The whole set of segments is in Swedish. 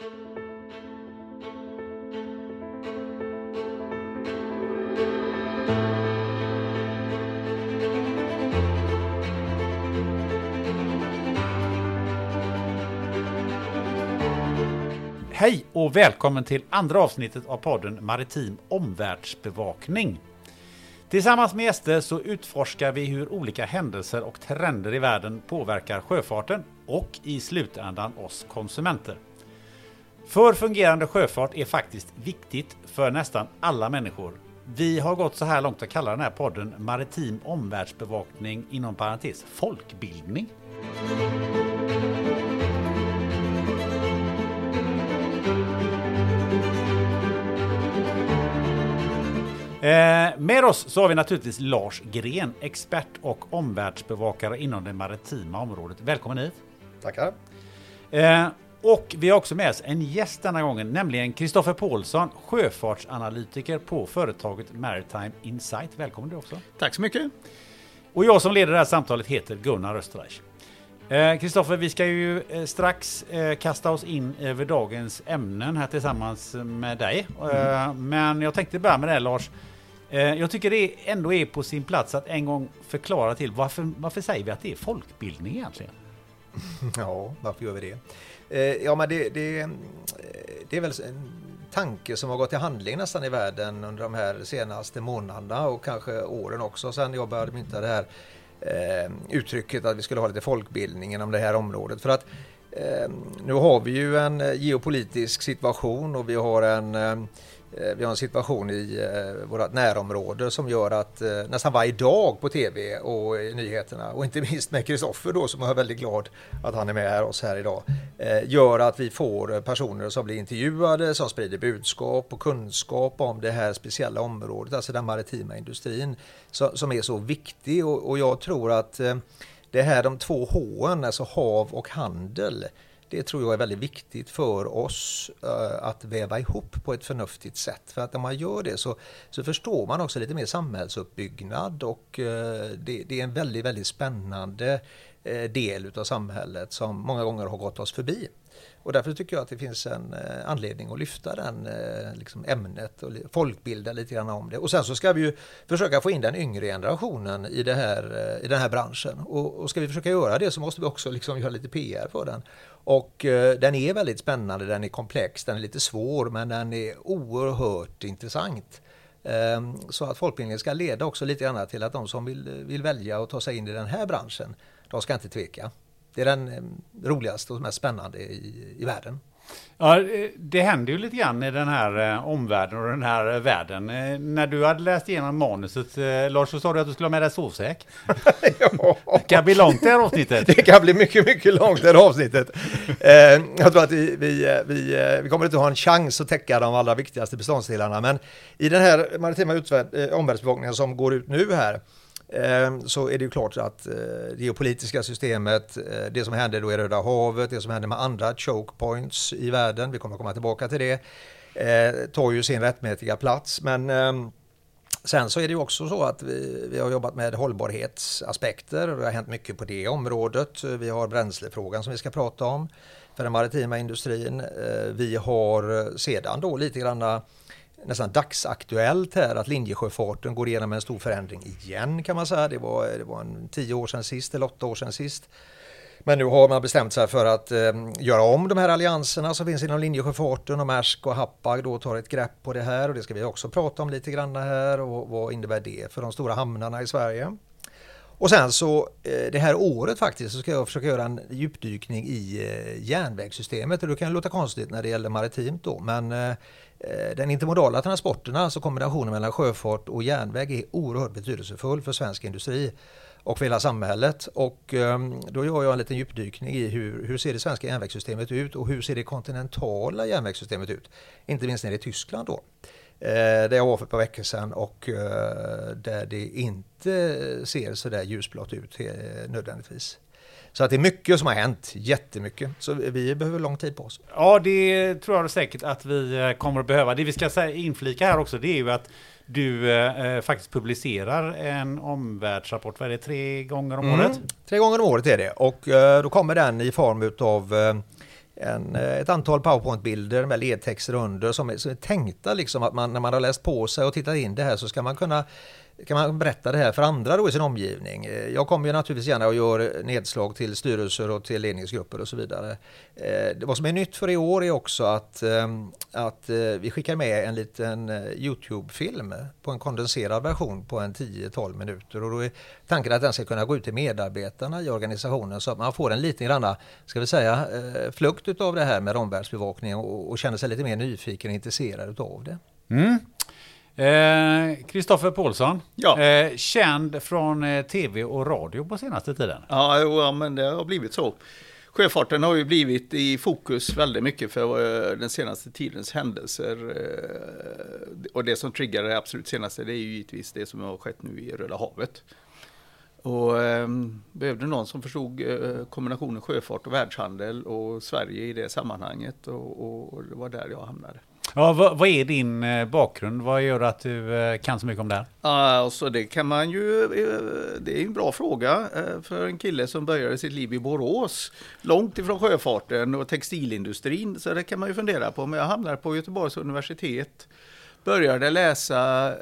Hej och välkommen till andra avsnittet av podden Maritim omvärldsbevakning. Tillsammans med gäster så utforskar vi hur olika händelser och trender i världen påverkar sjöfarten och i slutändan oss konsumenter. För fungerande sjöfart är faktiskt viktigt för nästan alla människor. Vi har gått så här långt att kalla den här podden Maritim omvärldsbevakning inom parentes folkbildning. Eh, med oss så har vi naturligtvis Lars Gren, expert och omvärldsbevakare inom det maritima området. Välkommen hit! Tackar! Eh, och vi har också med oss en gäst denna gången, nämligen Kristoffer Paulsson, sjöfartsanalytiker på företaget Maritime Insight. Välkommen du också! Tack så mycket! Och jag som leder det här samtalet heter Gunnar Österreich. Kristoffer, vi ska ju eh, strax eh, kasta oss in över dagens ämnen här tillsammans med dig. Mm. Men jag tänkte börja med det Lars. Jag tycker det ändå är på sin plats att en gång förklara till varför, varför säger vi att det är folkbildning egentligen? Ja, varför gör vi det? Eh, ja, men det, det, det är väl en tanke som har gått till handling nästan i världen under de här senaste månaderna och kanske åren också sen jag började mynta det här eh, uttrycket att vi skulle ha lite folkbildning inom det här området. För att eh, nu har vi ju en geopolitisk situation och vi har en Eh, Eh, vi har en situation i eh, vårt närområde som gör att eh, nästan varje dag på tv och i nyheterna och inte minst med Kristoffer då som jag är väldigt glad att han är med här oss här idag gör att vi får personer som blir intervjuade som sprider budskap och kunskap om det här speciella området, alltså den maritima industrin som är så viktig. Och jag tror att det här de två H, alltså hav och handel, det tror jag är väldigt viktigt för oss eh, att väva ihop på ett förnuftigt sätt. För att när man gör det så, så förstår man också lite mer samhällsuppbyggnad och eh, det, det, är en väldigt, väldigt spännande eh, del utav samhället som många gånger har gått oss förbi. Och därför tycker jag att det finns en anledning att lyfta den liksom ämnet och folkbilda lite grann om det. Och sen så ska vi ju försöka få in den yngre generationen i, det här, i den här branschen. Och, och ska vi försöka göra det så måste vi också liksom göra lite PR för den. Och eh, den är väldigt spännande, den är komplex, den är lite svår men den är oerhört intressant. Ehm, så att folkbildningen ska leda också lite grann till att de som vill, vill välja att ta sig in i den här branschen, de ska inte tveka. Det är den ehm, roligaste och mest spännande i, i världen. Ja, det händer ju lite grann i den här eh, omvärlden och den här eh, världen. Eh, när du hade läst igenom manuset, eh, Lars, så sa du att du skulle ha med dig sovsäck. ja. Det kan bli långt det här avsnittet. Det kan bli mycket, mycket långt det här avsnittet. Eh, jag tror att vi, vi, vi, vi kommer inte ha en chans att täcka de allra viktigaste beståndsdelarna, men i den här maritima omvärldsbevakningen som går ut nu här, Ehm, så är det ju klart att eh, det geopolitiska systemet, eh, det som händer då i Röda havet, det som händer med andra choke points i världen, vi kommer komma tillbaka till det, eh, tar ju sin rättmätiga plats. Men ehm, Sen så är det ju också så att vi, vi har jobbat med hållbarhetsaspekter och det har hänt mycket på det området. Vi har bränslefrågan som vi ska prata om för den maritima industrin. Vi har sedan då lite granna nästan dagsaktuellt här att linjesjöfarten går igenom en stor förändring igen kan man säga. Det var, det var en tio år sedan sist eller åtta år sedan sist. Men nu har man bestämt sig för att eh, göra om de här allianserna som finns inom linjesjöfarten och Maersk och Hapag då tar ett grepp på det här och det ska vi också prata om lite grann här och vad innebär det för de stora hamnarna i Sverige. Och sen så eh, det här året faktiskt så ska jag försöka göra en djupdykning i eh, järnvägssystemet och det kan låta konstigt när det gäller maritimt då men eh, den intermodala transporterna, alltså kombinationen mellan sjöfart och järnväg är oerhört betydelsefull för svensk industri och för hela samhället. Och ehm, då gör jag en liten djupdykning i hur, hur ser det svenska järnvägssystemet ut och hur ser det kontinentala järnvägssystemet ut? Inte minst nere i Tyskland då. Eh, jag var för ett par veckor sedan och eh, där det inte ser så där ljusblått ut eh, nödvändigtvis. Så att det är mycket som har hänt, jättemycket. Så vi behöver lång tid på oss. Ja, det tror jag säkert att vi kommer att behöva. Det vi ska inflika här också, det är ju att du eh, faktiskt publicerar en omvärldsrapport, vad är det, tre gånger om mm. året? Tre gånger om året är det och eh, då kommer den i form av en, eh, ett antal powerpoint-bilder med ledtexter under som är, som är tänkta liksom att man när man har läst på sig och tittat in det här så ska man kunna kan man berätta det här för andra då i sin omgivning. Eh, jag kommer ju naturligtvis gärna och gör nedslag till styrelser och till ledningsgrupper och så vidare. Eh, vad som är nytt för i år är också att, ehm, att eh, vi skickar med en liten Youtube-film på en kondenserad version på en 10-12 minuter och då är tanken att den ska kunna gå ut till medarbetarna i organisationen så att man får en liten granna, ska vi säga, flukt av det här med omvärldsbevakning och, och känner sig lite mer nyfiken och intresserad av det. Mm. Kristoffer eh, Paulsson, ja. eh, känd från eh, tv och radio på senaste tiden. Ja, ja, men det har blivit så. Sjöfarten har ju blivit i fokus väldigt mycket för eh, den senaste tidens händelser. Eh, och det som triggar det absolut senaste det är ju givetvis det som har skett nu i Röda havet. Och eh, behövde någon som förstod eh, kombinationen sjöfart och världshandel och Sverige i det sammanhanget och, och det var där jag hamnade. Ja, vad, vad, är din eh, bakgrund? Vad gör att du eh, kan så mycket om det här? Alltså det kan man ju, eh, det är en bra fråga för en kille som började sitt liv i Borås, långt ifrån sjöfarten och textilindustrin, så det kan man ju fundera på. Men jag hamnade på Göteborgs universitet, började läsa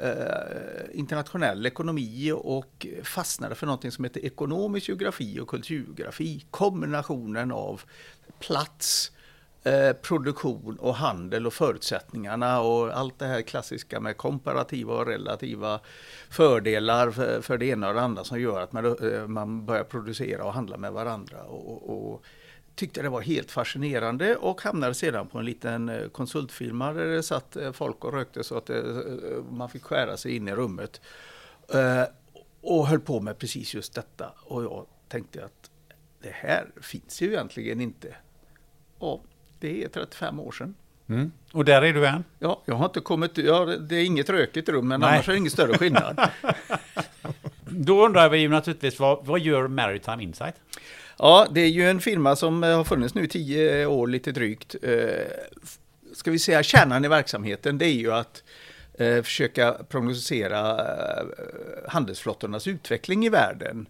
internationell ekonomi och fastnade för någonting som heter ekonomisk geografi och kulturgeografi. Kombinationen av plats, Eh, produktion och handel och förutsättningarna och allt det här klassiska med komparativa och relativa fördelar för, för det ena och det andra som gör att man, eh, man börjar producera och handla med varandra. Och, och, tyckte det var helt fascinerande och hamnade sedan på en liten eh, konsultfirma där det satt eh, folk och rökte så att det, man fick skära sig in i rummet. Och höll på med precis just detta och jag tänkte att det här finns ju egentligen inte. Och det är 35 år sedan. Mm. Och där är du än? Ja, jag har inte kommit... Ja, det är inget rökigt rum, men Nej. annars är det ingen större skillnad. Då undrar vi ju naturligtvis, vad, vad gör Maritime Insight? Ja, det är ju en firma som har funnits nu tio år lite drygt. Eh, ska vi säga kärnan i verksamheten, det är ju att eh, försöka prognostisera eh, handelsflottornas utveckling i världen.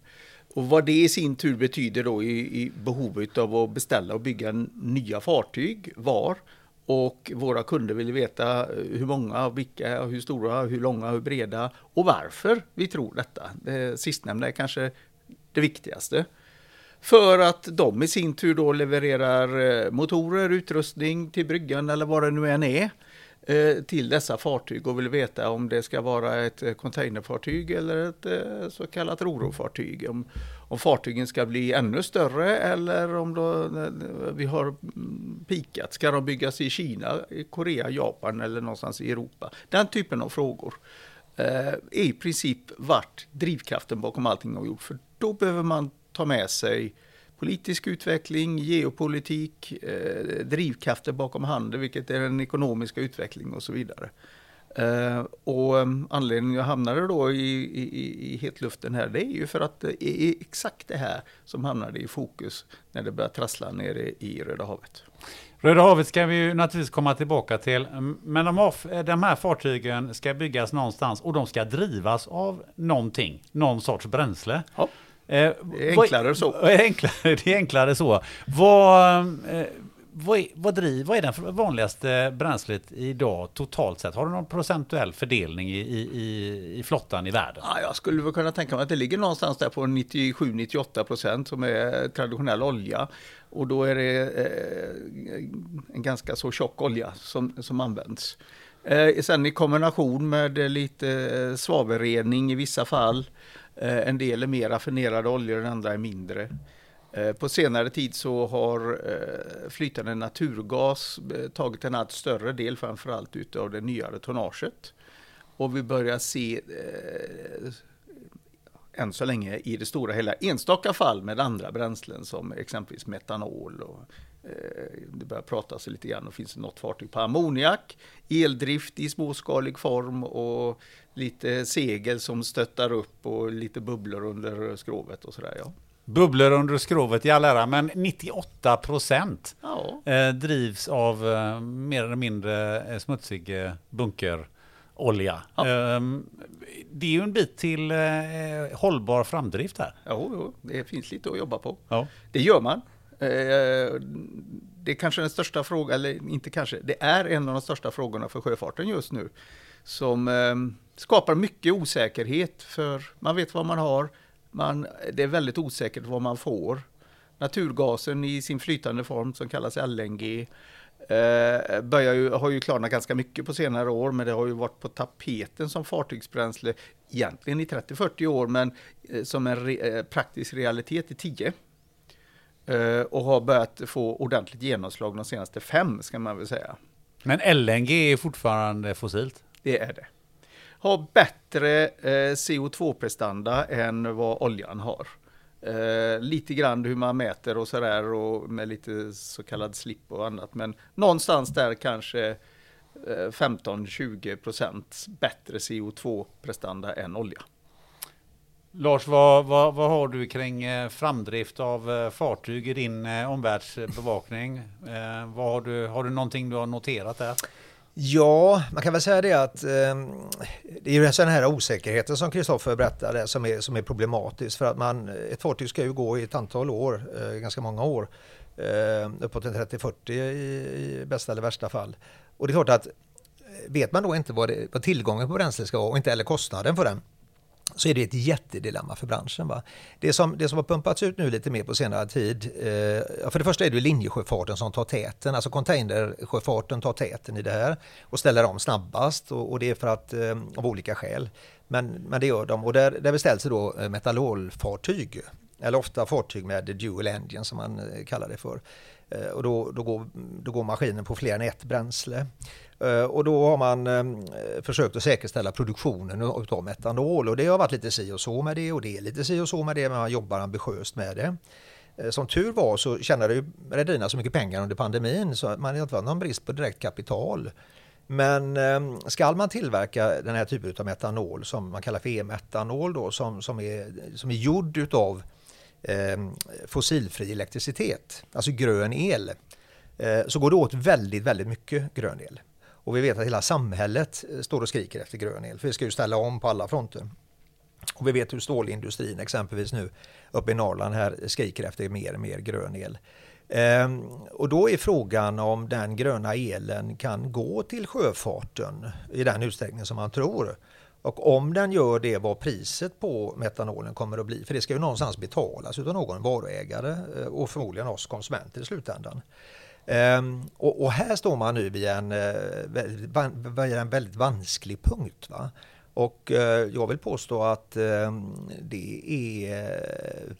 Och vad det i sin tur betyder då i, i behovet av att beställa och bygga nya fartyg, var. Och våra kunder vill veta eh, hur många, vilka, hur stora, hur långa, hur breda och varför vi tror detta. Det sistnämnda är kanske det viktigaste. För att de i sin tur då levererar eh, motorer, utrustning till bryggan eller vad det nu än är. Eh, till dessa fartyg och vill veta om det ska vara ett eh, containerfartyg eller ett eh, så kallat rorofartyg. Om, om fartygen ska bli ännu större eller om då, vi har mm, pikat. Ska de byggas i Kina, i Korea, Japan eller någonstans i Europa? Den typen av frågor är i princip vart drivkraften bakom allting har gjort. För då behöver man ta med sig politisk utveckling, geopolitik, eh, drivkrafter bakom handel, vilket är den ekonomiska utvecklingen och så vidare. Uh, och um, anledningen jag hamnade då i, i, i hetluften här, det är ju för att det är exakt det här som hamnade i fokus när det började trassla nere i Röda havet. Röda havet ska vi ju naturligtvis komma tillbaka till, men de, de här fartygen ska byggas någonstans och de ska drivas av någonting, någon sorts bränsle. Ja. Eh, det är enklare vad, så. Enklare, det är enklare så. Vad, eh, vad, är, vad, driv, vad är den vanligaste bränslet idag totalt sett? Har du någon procentuell fördelning i, i, i flottan i världen? Ja, jag skulle väl kunna tänka mig att det ligger någonstans där på 97-98 procent som är traditionell olja. Och då är det eh, en ganska så tjock olja som, som används. Eh, sen i kombination med lite svavelrening i vissa fall Eh, en del är mer raffinerade oljor, den andra är mindre. Eh, på senare tid så har eh, flytande naturgas tagit en allt större del framförallt utav det nyare tonnaget. Och vi börjar se än så länge i det stora hela enstaka fall med andra bränslen som exempelvis metanol. Och, det börjar pratas lite grann och finns något fartyg på ammoniak, eldrift i småskalig form och lite segel som stöttar upp och lite bubblor under skrovet och sådär. Ja. Bubblor under skrovet i all ära, men 98 procent ja. eh, drivs av eh, mer eller mindre eh, smutsig bunkerolja. Ja. Ehm, det är ju en bit till hållbar framdrift här. Jo, jo, det finns lite att jobba på. Ja. Det gör man. Det är kanske den största frågan, eller inte kanske, det är en av de största frågorna för sjöfarten just nu. Som eh, skapar mycket osäkerhet för man vet vad man har, man, det är väldigt osäkert vad man får. Naturgasen i sin flytande form som kallas LNG eh, börjar ju, har ju klarnat ganska mycket på senare år, men det har ju varit på tapeten som fartygsbränsle egentligen i 30-40 år, men eh, som en re, eh, praktisk realitet i 10. Eh, och har börjat få ordentligt genomslag de senaste fem, ska man väl säga. Men LNG är fortfarande fossilt? Det är det. Har bättre eh, CO2-prestanda än vad oljan har. Eh, lite grann hur man mäter och sådär och med lite så kallad slip och annat. Men någonstans där kanske eh, 15-20 procent bättre CO2-prestanda än olja. Lars, vad, vad, vad, har du kring eh, framdrift av eh, fartyg i din omvärldsbevakning? Vad har, du, har du någonting du har noterat där? Ja, man kan väl säga det att eh, det är ju den här osäkerheten som Kristoffer berättade som är, som är problematisk för att man, ett fartyg ska ju gå i ett antal år, eh, ganska många år, eh, uppåt en 30-40 i, i bästa eller värsta fall. Och det är klart att eh, vet man då inte vad, det, vad tillgången på bränsle ska vara och inte heller kostnaden för den så är det ett jättedilemma för branschen. Va? Det, som, det som har pumpats ut nu lite mer på senare tid, eh, för det första är det linjesjöfarten som tar täten, alltså containersjöfarten tar täten i det här och ställer om snabbast och, och det är för att, eh, av olika skäl. Men, men det gör de och där, där beställs då eh, metallolfartyg, eller ofta fartyg med dual engine som man eh, kallar det för. Eh, och då, då, går, då går maskinen på fler än ett bränsle. Eh, och då har man eh, försökt att säkerställa produktionen av metanol och det har varit lite si och så med det och det är lite si och så med det men man jobbar ambitiöst med det. Som tur var så tjänade ju rederierna så mycket pengar under pandemin så man har inte varit någon brist på direkt kapital. Men ska man tillverka den här typen av metanol som man kallar för e-metanol då som, som, är, som är gjord utav eh, Ehm, fossilfri elektricitet, alltså grön el, eh, så går det åt väldigt, väldigt mycket grön el. Och vi vet att hela samhället eh, står och skriker efter grön el, för vi ska ju ställa om på alla fronter. Och vi vet hur stålindustrin exempelvis nu uppe i Norrland här skriker efter mer och mer grön el. Ehm, och då är frågan om den gröna elen kan gå till sjöfarten i den utsträckning som man tror. Och om den gör det vad priset på metanolen kommer att bli, för det ska ju någonstans betalas av någon varuägare eh, och förmodligen oss konsumenter i slutändan. Um, och, och, här står man nu vid en, eh, vid en väldigt vansklig punkt. Va? Och uh, jag vill påstå att uh, det är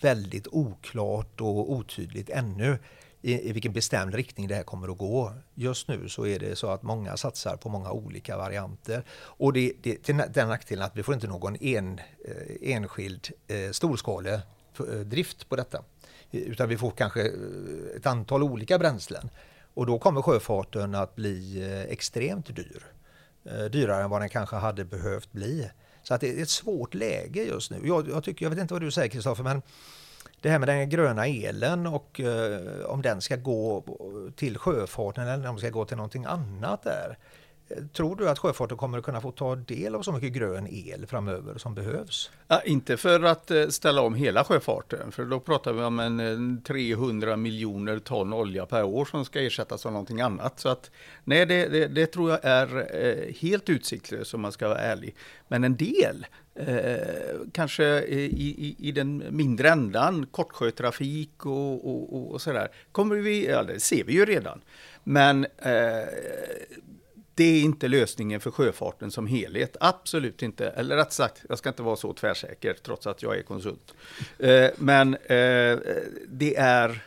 väldigt oklart och otydligt ännu i, i vilken bestämd riktning det här kommer att gå. Just nu så är det så att många satsar på många olika varianter. Och det, det till den nackdelen att vi får inte någon en, eh, enskild eh, storskalig eh, drift på detta. Utan vi får kanske eh, ett antal olika bränslen. Och då kommer sjöfarten att bli extremt dyr. Dyrare än vad den kanske hade behövt bli. Så att det är ett svårt läge just nu. Jag, jag, tycker, jag vet inte vad du säger Kristoffer, men det här med den gröna elen och eh, om den ska gå till sjöfarten eller om den ska gå till någonting annat där. Tror du att sjöfarten kommer att kunna få ta del av så mycket grön el framöver som behövs? Ja, inte för att eh, ställa om hela sjöfarten, för då pratar vi om en 300 miljoner ton olja per år som ska ersättas av någonting annat. Så att, nej, det, det, det tror jag är eh, helt utsiktslöst om man ska vara ärlig. Men en del, eh, kanske i, i, i, den mindre ändan, kortsjötrafik och, och, och sådär, kommer vi, ja, det ser vi ju redan. Men eh, det är inte lösningen för sjöfarten som helhet. Absolut inte. Eller rätt sagt, jag ska inte vara så tvärsäker trots att jag är konsult. Eh, men eh, det är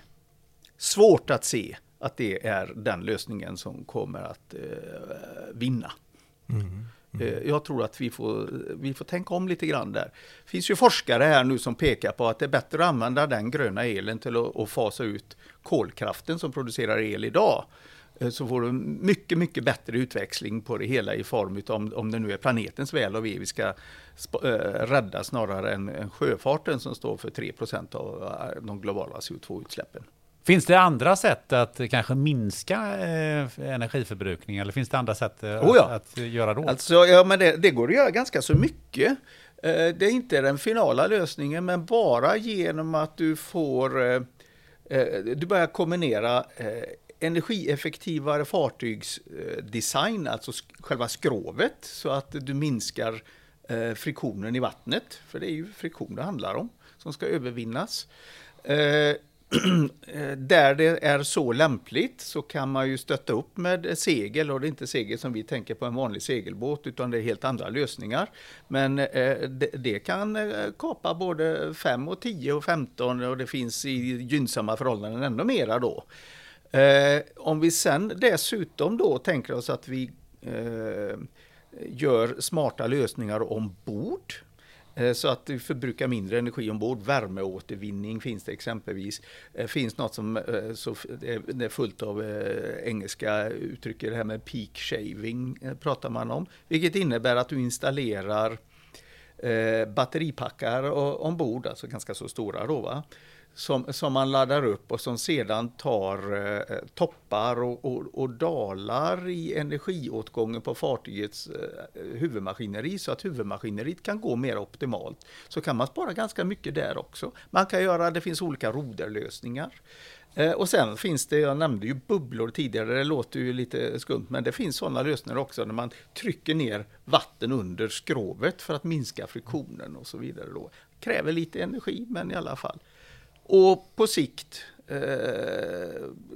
svårt att se att det är den lösningen som kommer att eh, vinna. Mm. Mm. Jag tror att vi får, vi får tänka om lite grann där. Det finns ju forskare här nu som pekar på att det är bättre att använda den gröna elen till att, att fasa ut kolkraften som producerar el idag. Eh, så får du mycket, mycket bättre utväxling på det hela i form av, om det nu är planetens väl och ve vi ska äh, rädda snarare än, än sjöfarten som står för 3% av eh, de globala CO2-utsläppen. Finns det andra sätt att kanske minska eh, energiförbrukning eller finns det andra sätt eh, oh ja. att, att, göra då? Alltså, ja, men det, det, går att göra ganska så mycket. Eh, det är inte den finala lösningen, men bara genom att du får du börjar kombinera energieffektivare fartygsdesign, alltså själva skrovet, så att du minskar eh, friktionen i vattnet, för det är ju friktion det handlar om, som ska övervinnas. Eh, eh, där det är så lämpligt så kan man ju stötta upp med segel och det är inte segel som vi tänker på en vanlig segelbåt utan det är helt andra lösningar. Men det, kan kapa både 5 och 10 och 15 och det finns i gynnsamma förhållanden ännu mera då. Eh, om vi sen dessutom då tänker oss att vi eh, gör smarta lösningar ombord eh, så att du förbrukar mindre energi ombord. Värmeåtervinning finns det exempelvis. Det finns något som så, det är fullt av engelska uttryck, det här med peak shaving pratar man om. Vilket innebär att du installerar batteripackar ombord, alltså ganska så stora då. Va? Som, som man laddar upp och som sedan tar eh, toppar och, och, och, dalar i energiåtgången på fartygets eh, huvudmaskineri så att huvudmaskineriet kan gå mer optimalt. Så kan man spara ganska mycket där också. Man kan göra, det finns olika roderlösningar. Eh, och sen finns det, jag nämnde ju bubblor tidigare, det låter ju lite skumt, men det finns sådana lösningar också när man trycker ner vatten under skrovet för att minska friktionen och så vidare. Då. Kräver lite energi, men i alla fall. Och på sikt eh,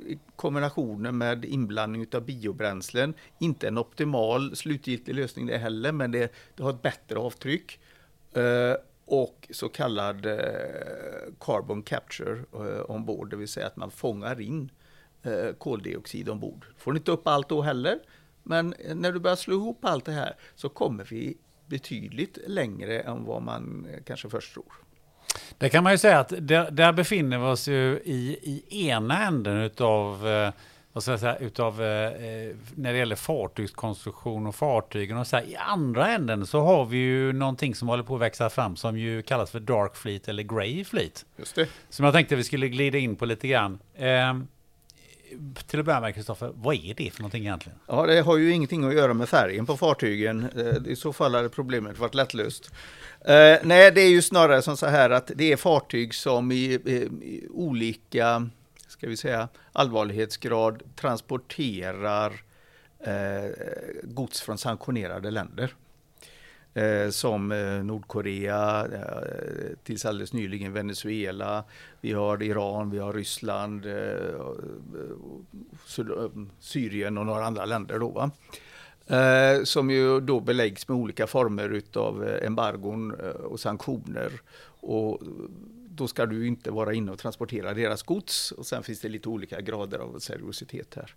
i kombinationen med inblandning av biobränslen, inte en optimal slutgiltig lösning det heller, men det, det har ett bättre avtryck. Eh, och så kallad eh, carbon capture eh, ombord, det vill säga att man fångar in eh, koldioxid ombord. Får inte upp allt då heller, men när du börjar slå ihop allt det här så kommer vi betydligt längre än vad man kanske först tror. Det kan man ju säga att där, där befinner vi oss ju i, i ena änden utav eh, vad ska jag säga, utav, eh, eh, när det gäller fartygskonstruktion och fartygen. Och så här, I andra änden så har vi ju någonting som håller på att växa fram som ju kallas för Dark Fleet eller Grey Fleet. Just det. Som jag tänkte vi skulle glida in på lite grann. Eh, till att börja med Kristoffer, vad är det för någonting egentligen? Ja, det har ju ingenting att göra med färgen på fartygen. Eh, I så fall hade problemet varit lättlöst. Eh, nej, det är ju snarare som så här att det är fartyg som i, i, i olika, ska vi säga, allvarlighetsgrad transporterar eh, gods från sanktionerade länder eh, som eh, Nordkorea, eh, tills alldeles nyligen Venezuela, vi har Iran, vi har Ryssland, eh, Syrien och några andra länder. Då, va? Eh, som ju då beläggs med olika former av embargon och sanktioner. Och då ska du inte vara inne och transportera deras gods. Och sen finns det lite olika grader av seriositet här.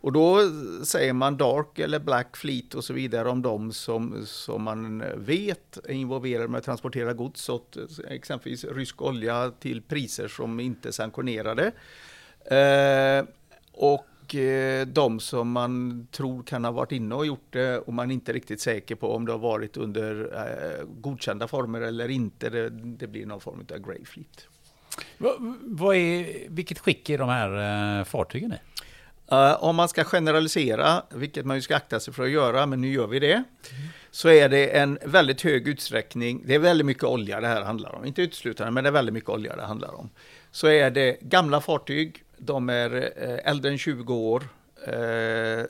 Och då säger man Dark eller Black Fleet och så vidare om de som, som man vet är involverade med att transportera gods åt exempelvis rysk olja till priser som inte är sanktionerade. Eh, och och eh, de som man tror kan ha varit inne och gjort det och man är inte riktigt säker på om det har varit under eh, godkända former eller inte. Det, det blir någon form av grey fleet. Vad är, vilket skick är de här eh, fartygen i? Uh, om man ska generalisera, vilket man ju ska akta sig för att göra, men nu gör vi det, mm. så är det en väldigt hög utsträckning, det är väldigt mycket olja det här handlar om, inte uteslutande, men det är väldigt mycket olja det handlar om. Så är det gamla fartyg, de är eh, äldre än 20 år. Eh,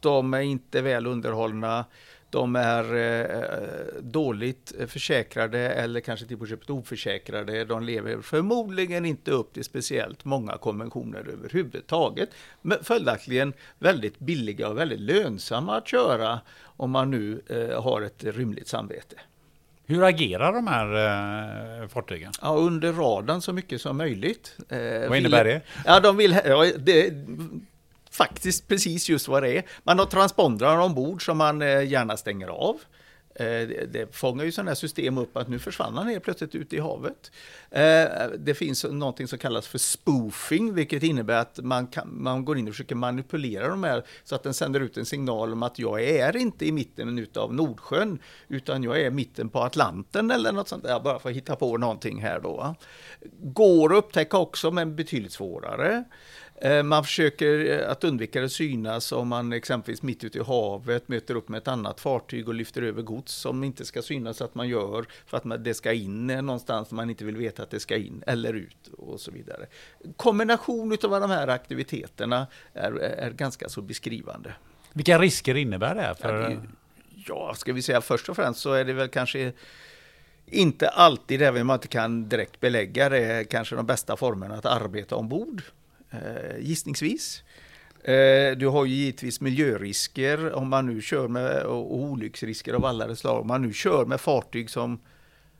de är inte väl underhållna. De är eh, dåligt försäkrade eller kanske till på köpet oförsäkrade. De lever förmodligen inte upp till speciellt många konventioner överhuvudtaget. Men följaktligen väldigt billiga och väldigt lönsamma att köra om man nu har ett rymligt samvete. Hur agerar de här eh, fartygen? Ja, under radarn så mycket som möjligt. Eh, vad innebär det? Ja, de vill... Ja, det, faktiskt precis just vad det är. Man har transpondrar ombord som man eh, gärna stänger av. Eh, det fångar ju sådana här system upp att nu försvann han helt plötsligt ut i havet. Eh, det finns någonting som kallas för spoofing, vilket innebär att man, kan, man går in och försöker manipulera de här så att den sänder ut en signal om att jag är inte i mitten av Nordsjön, utan jag är i mitten på Atlanten eller något sånt där, bara för att hitta på någonting här då. Går att upptäcka också, men betydligt svårare. Eh, man försöker eh, att undvika det synas om man exempelvis mitt ute i havet möter upp med ett annat fartyg och lyfter över gods som inte ska synas att man gör för att det ska in någonstans man inte vill veta att det ska in eller ut och så vidare. Kombination av de här aktiviteterna är, är ganska så beskrivande. Vilka risker innebär det? För... Ja, ja, ska vi säga först och främst så är det väl kanske inte alltid, även om man inte kan direkt belägga det, kanske de bästa formerna att arbeta ombord eh, Eh, gissningsvis. Eh, du har ju givetvis miljörisker om man nu kör med och, olycksrisker av alla slag. Om man nu kör med fartyg som,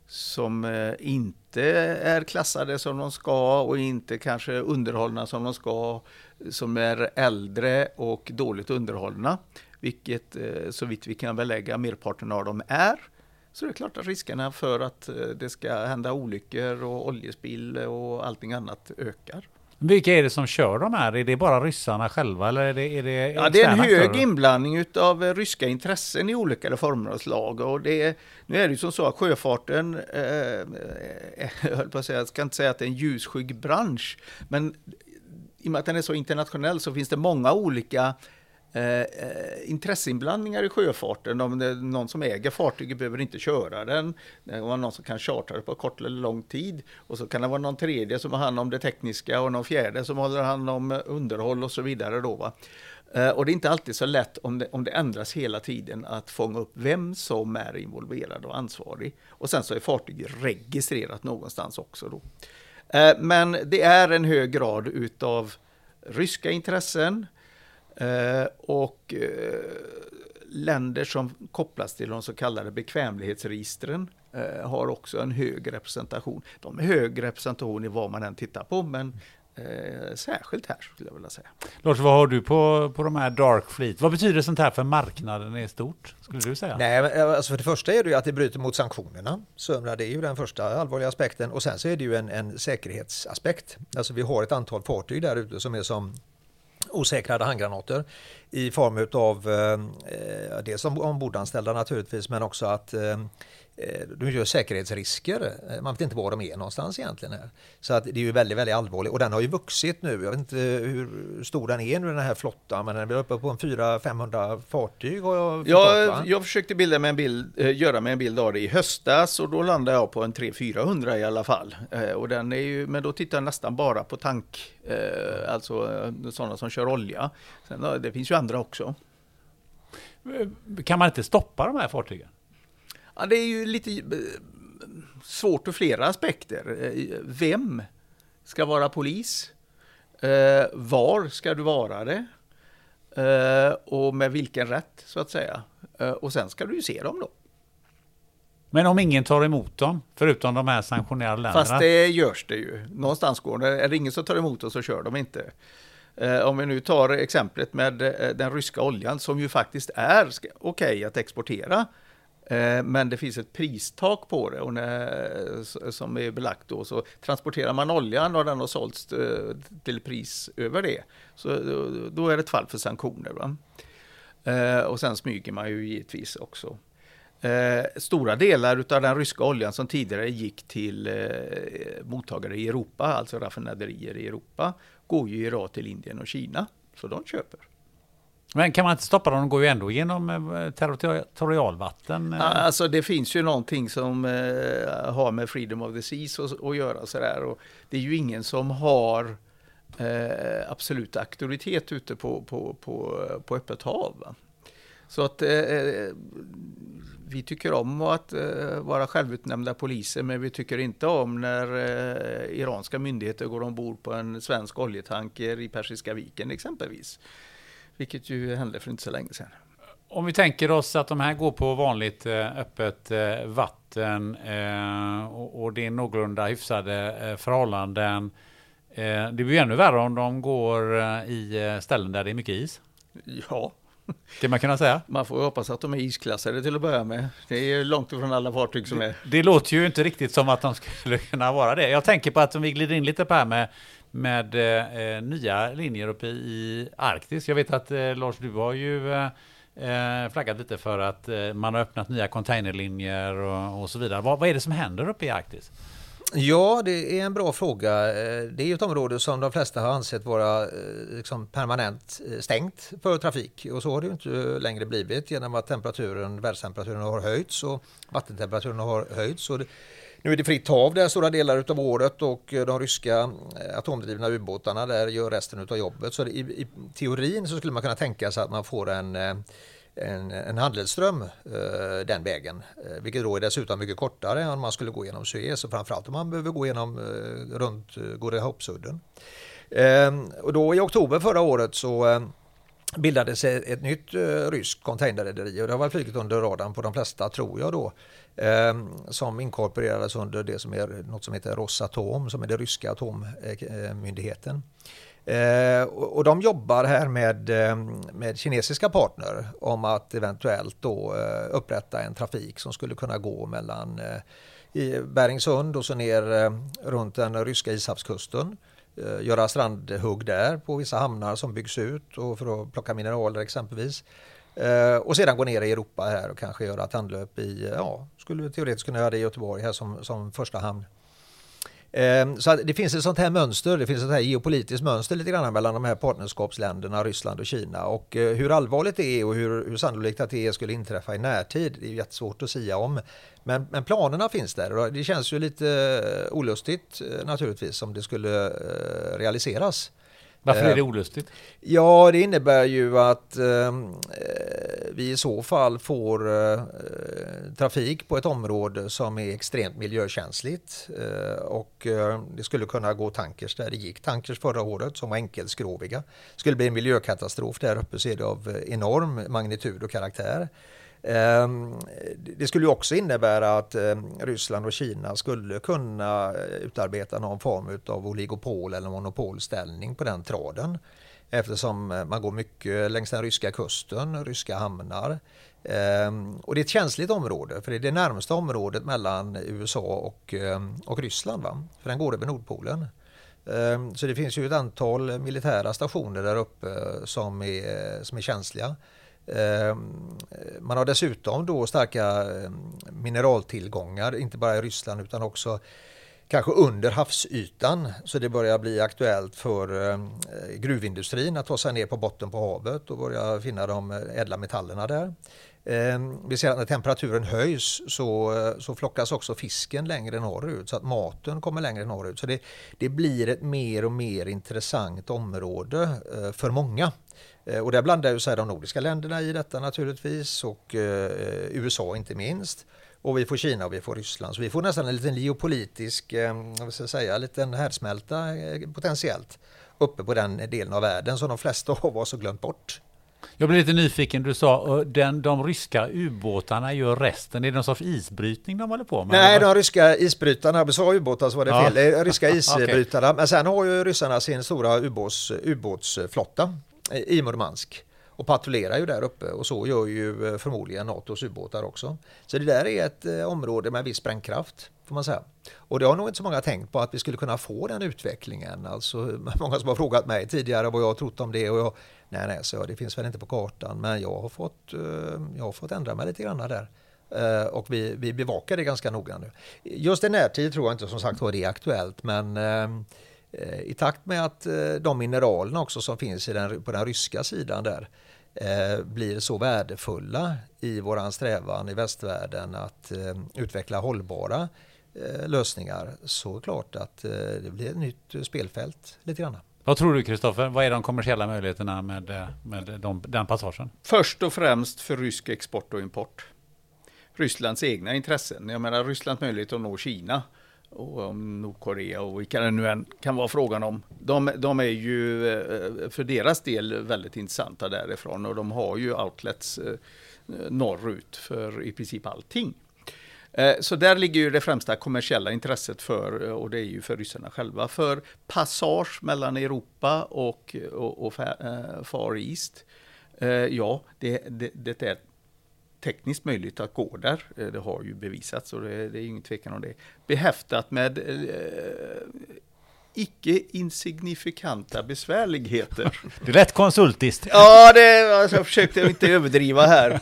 som eh, inte är klassade som de ska och inte kanske underhållna som de ska, som är äldre och dåligt underhållna, vilket så vitt vi kan belägga merparten av dem är. Så det är klart att riskerna för att det ska hända olyckor och oljespill och allting annat ökar. Vilka är det som kör de här? Är det bara ryssarna själva eller är det, är det Ja, det är en hög aktörer? inblandning av ryska intressen i olika former och slag. Och det nu är det ju som så att sjöfarten, eh, eh jag höll på att säga, jag ska inte säga att det är en ljusskygg bransch, men i och med att den är så internationell så finns det många olika Eh, eh, intresseinblandningar i sjöfarten. Om det är någon som äger fartyget behöver inte köra den. Det kan någon som kan chartra det på kort eller lång tid. Och så kan det vara någon tredje som har hand om det tekniska och någon fjärde som håller hand om eh, underhåll och så vidare. Då, va? Eh, och det är inte alltid så lätt om det, om det ändras hela tiden att fånga upp vem som är involverad och ansvarig. Och sen så är fartyget registrerat någonstans också. Då. Eh, men det är en hög grad utav ryska intressen, Eh, och eh, länder som kopplas till de så kallade bekvämlighetsregistren eh, har också en hög representation. De är hög representation i vad man än tittar på, men Eh, särskilt här skulle jag vilja säga. Lars, vad har du på, på de här Dark Fleet? Vad betyder sånt här för marknaden i stort? Skulle du säga? Nej, alltså för det första är det ju att det bryter mot sanktionerna. Så det är ju den första allvarliga aspekten. Och sen så är det ju en, en säkerhetsaspekt. Alltså vi har ett antal fartyg där ute som är som osäkrade handgranater i form av eh, eh, dels ombordanställda naturligtvis men också att eh, Eh, de gör säkerhetsrisker. Eh, man vet inte var de är någonstans egentligen. Här. Så att det är ju väldigt, väldigt allvarligt. Och den har ju vuxit nu. Jag vet inte hur stor den är nu den här flottan, men den är uppe på en 400-500 fartyg har jag förstått, ja, Jag försökte bilda med en bild, eh, göra mig en bild av det i höstas och då landade jag på en 300-400 i alla fall. Och den är ju, men då tittar jag nästan bara på tank, alltså sådana som kör olja. Sen, det finns ju andra också. Kan man inte stoppa de här fartygen? Ja, det är ju lite eh, svårt ur flera aspekter. Eh, vem ska vara polis? Eh, var ska du vara det? Och med vilken rätt, så att säga. Och sen ska du ju se dem då. Men om ingen tar emot dem, förutom de här sanktionerade länderna? Fast det görs det ju. Någonstans går det. Är det ingen som tar emot dem så kör de inte. Om vi nu tar exemplet med den ryska oljan som ju faktiskt är okej okay att exportera Eh, men det finns ett pristak på det och när, som är belagt då. Så transporterar man oljan och den har sålts eh, till pris över det, så då är det ett fall för sanktioner. Va? Eh, och sen smyger man ju givetvis också. Stora delar av den ryska oljan som tidigare gick till mottagare i Europa, alltså raffinaderier i Europa, går ju idag till Indien och Kina. Så de köper. Men kan man inte stoppa dem? De går ju ändå genom eh, territorialvatten. Eh. Alltså det finns ju någonting som eh, har med Freedom of the Seas att, göra. Sådär. Och det är ju ingen som har eh, absolut auktoritet ute på, på, på, på öppet hav. Va? Så att eh, eh vi tycker om att vara självutnämnda poliser men vi tycker inte om när iranska myndigheter går ombord på en svensk oljetanker i Persiska viken exempelvis. Vilket ju hände för inte så länge sedan. Om vi tänker oss att de här går på vanligt eh, öppet eh, vatten eh, och det är någorlunda hyfsade förhållanden. Det blir ännu värre om de går i ställen där det är mycket is. Ja. Det man kunna säga. Man får hoppas att de är isklassade till att börja med. Det är långt ifrån alla fartyg som är. Det, det låter ju inte riktigt som att de skulle kunna vara det. Jag tänker på att om vi glider in lite på här med med eh, eh, nya linjer uppe i Arktis. Jag vet att eh, Lars, du har ju eh, eh, flaggat lite för att eh, man har öppnat nya containerlinjer och, och så vidare. Vad, vad, är det som händer uppe i Arktis? Ja, det är en bra fråga. Eh, det är ett område som de flesta har ansett vara liksom permanent stängt för trafik och så har det inte längre blivit genom att temperaturen, världstemperaturen har höjts och vattentemperaturen har höjts. Och det, nu är det fritt hav där stora delar av året och eh, de ryska eh, atomdrivna ubåtarna där gör resten av jobbet. Så i, i teorin så skulle man kunna tänka sig att man får en eh, en, en handelsström den vägen. Vilket då är dessutom mycket kortare än om man skulle gå genom Suez och framförallt om man behöver gå genom runt eh, och då i oktober förra året så bildades ett, nytt eh, ryskt containerrederi och det har väl flugit under radarn på de flesta tror jag då. Eh, som inkorporerades under det som är något som heter Rosatom som är den ryska atommyndigheten. Eh, och, de jobbar här med, ehm, med kinesiska partner om att eventuellt då eh, upprätta en trafik som skulle kunna gå mellan eh, i Beringsund och så ner eh, runt den ryska ishavskusten. Eh, göra strandhugg där på vissa hamnar som byggs ut och för att plocka mineraler exempelvis. Eh, och sedan gå ner i Europa här och kanske göra ett i, ja, skulle teoretiskt kunna göra det i Göteborg här som, som första hamn. Ehm, så det finns ett sånt här mönster, det finns ett här geopolitiskt mönster lite grann mellan de här partnerskapsländerna, Ryssland och Kina. Och eh, hur allvarligt det är och hur, hur sannolikt att det skulle inträffa i närtid, det är jättesvårt att säga om. Men, men planerna finns där och det känns ju lite eh, olustigt eh, naturligtvis om det skulle realiseras. Varför är det olustigt? Ja, det innebär ju att ehm, vi i så fall får eh, trafik på ett område som är extremt miljökänsligt eh, och eh, det skulle kunna gå tankers där. Det gick tankers förra året som var enkelskroviga. Det skulle bli en miljökatastrof där uppe så är det av enorm magnitud och karaktär. Ehm, det skulle också innebära att ehm, Ryssland och Kina skulle kunna eh, utarbeta någon form av oligopol eller monopolställning på den traden eftersom eh, man går mycket längs den ryska kusten, ryska hamnar. Ehm, och det är ett känsligt område för det är det närmaste området mellan USA och, och Ryssland. Va? För den går över Nordpolen. Så det finns ju ett antal militära stationer där uppe eh, som är, som är känsliga. Ehm, man har dessutom då starka ehm, mineraltillgångar, inte bara i Ryssland utan också kanske under havsytan. Så det börjar bli aktuellt för ehm, gruvindustrin att ta sig ner på botten på havet och börja finna de eh, ädla metallerna där. Ehm, vi ser att när temperaturen höjs så, så flockas också fisken längre norrut så att maten kommer längre norrut. Så det, det blir ett mer och mer intressant område eh, för många. Eh, och där blandar ju sig de nordiska länderna i detta naturligtvis och eh, USA inte minst. Och vi får Kina och vi får Ryssland. Så vi får nästan en liten geopolitisk, ehm, vad ska jag säga, liten härdsmälta potentiellt uppe på den delen av världen som de flesta av oss har glömt bort. Jag blev lite nyfiken, du sa den, de ryska ubåtarna gör resten. Är det någon sorts isbrytning de håller på med? Nej, de ryska isbrytarna, du sa ubåtar så var det ja. fel. Ryska isbrytarna. okay. Men sen har ju ryssarna sin stora ubåts, ubåtsflotta i Murmansk och patrullerar ju där uppe och så gör ju eh, förmodligen NATOs ubåtar också. Så det där är ett eh, område med viss sprängkraft får man säga. Och det har nog inte så många tänkt på att vi skulle kunna få den utvecklingen. Alltså många som har frågat mig tidigare vad jag har trott om det och jag, nej nej, så det finns väl inte på kartan men jag har fått, eh, jag har fått ändra mig lite grann där. Eh, och vi, vi bevakar det ganska noga nu. Just i närtid tror jag inte som sagt var det är aktuellt men eh, i takt med att de mineralerna också som finns i den, på den ryska sidan där blir så värdefulla i våran strävan i västvärlden att utveckla hållbara lösningar så är det klart att det blir ett nytt spelfält lite grann. Vad tror du Kristoffer? Vad är de kommersiella möjligheterna med, eh, med de, den passagen? Först och främst för rysk export och import. Rysslands egna intressen. Jag menar Rysslands möjlighet att nå Kina och om Nordkorea och vilka det nu än kan vara frågan om. De, de är ju eh, för deras del väldigt intressanta därifrån och de har ju outlets norrut för i princip allting. Eh, så där ligger ju det främsta kommersiella intresset för, eh, och det är ju för ryssarna själva, för passage mellan Europa och, och, och eh, Far East. Ja, det, det, det är tekniskt möjligt att gå där. Det har ju bevisats och det, det är ingen tvekan om det. Behäftat med icke insignifikanta besvärligheter. Det är lätt konsultiskt. Ja, det, alltså, jag försökte inte överdriva här.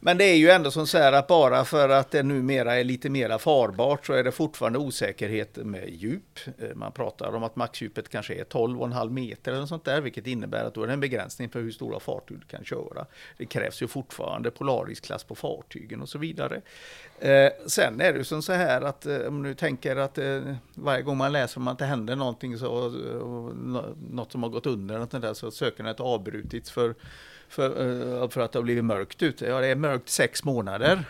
Men det är ju ändå som så här att bara för att det numera är lite mera farbart så är det fortfarande osäkerhet med djup. Eh, man pratar om att maxdjupet kanske är 12,5 meter eller sånt där, vilket innebär att då är det en begränsning för hur stora fartyg du kan köra. Det krävs ju fortfarande Polarisklass på fartygen och så vidare. Eh, sen är det ju som så här att eh, om du tänker att eh, varje gång man läser om att det händer någonting så, något som har gått under något där, så sökandet avbrutits för, för, för att det har blivit mörkt ute. Ja, det är mörkt sex månader.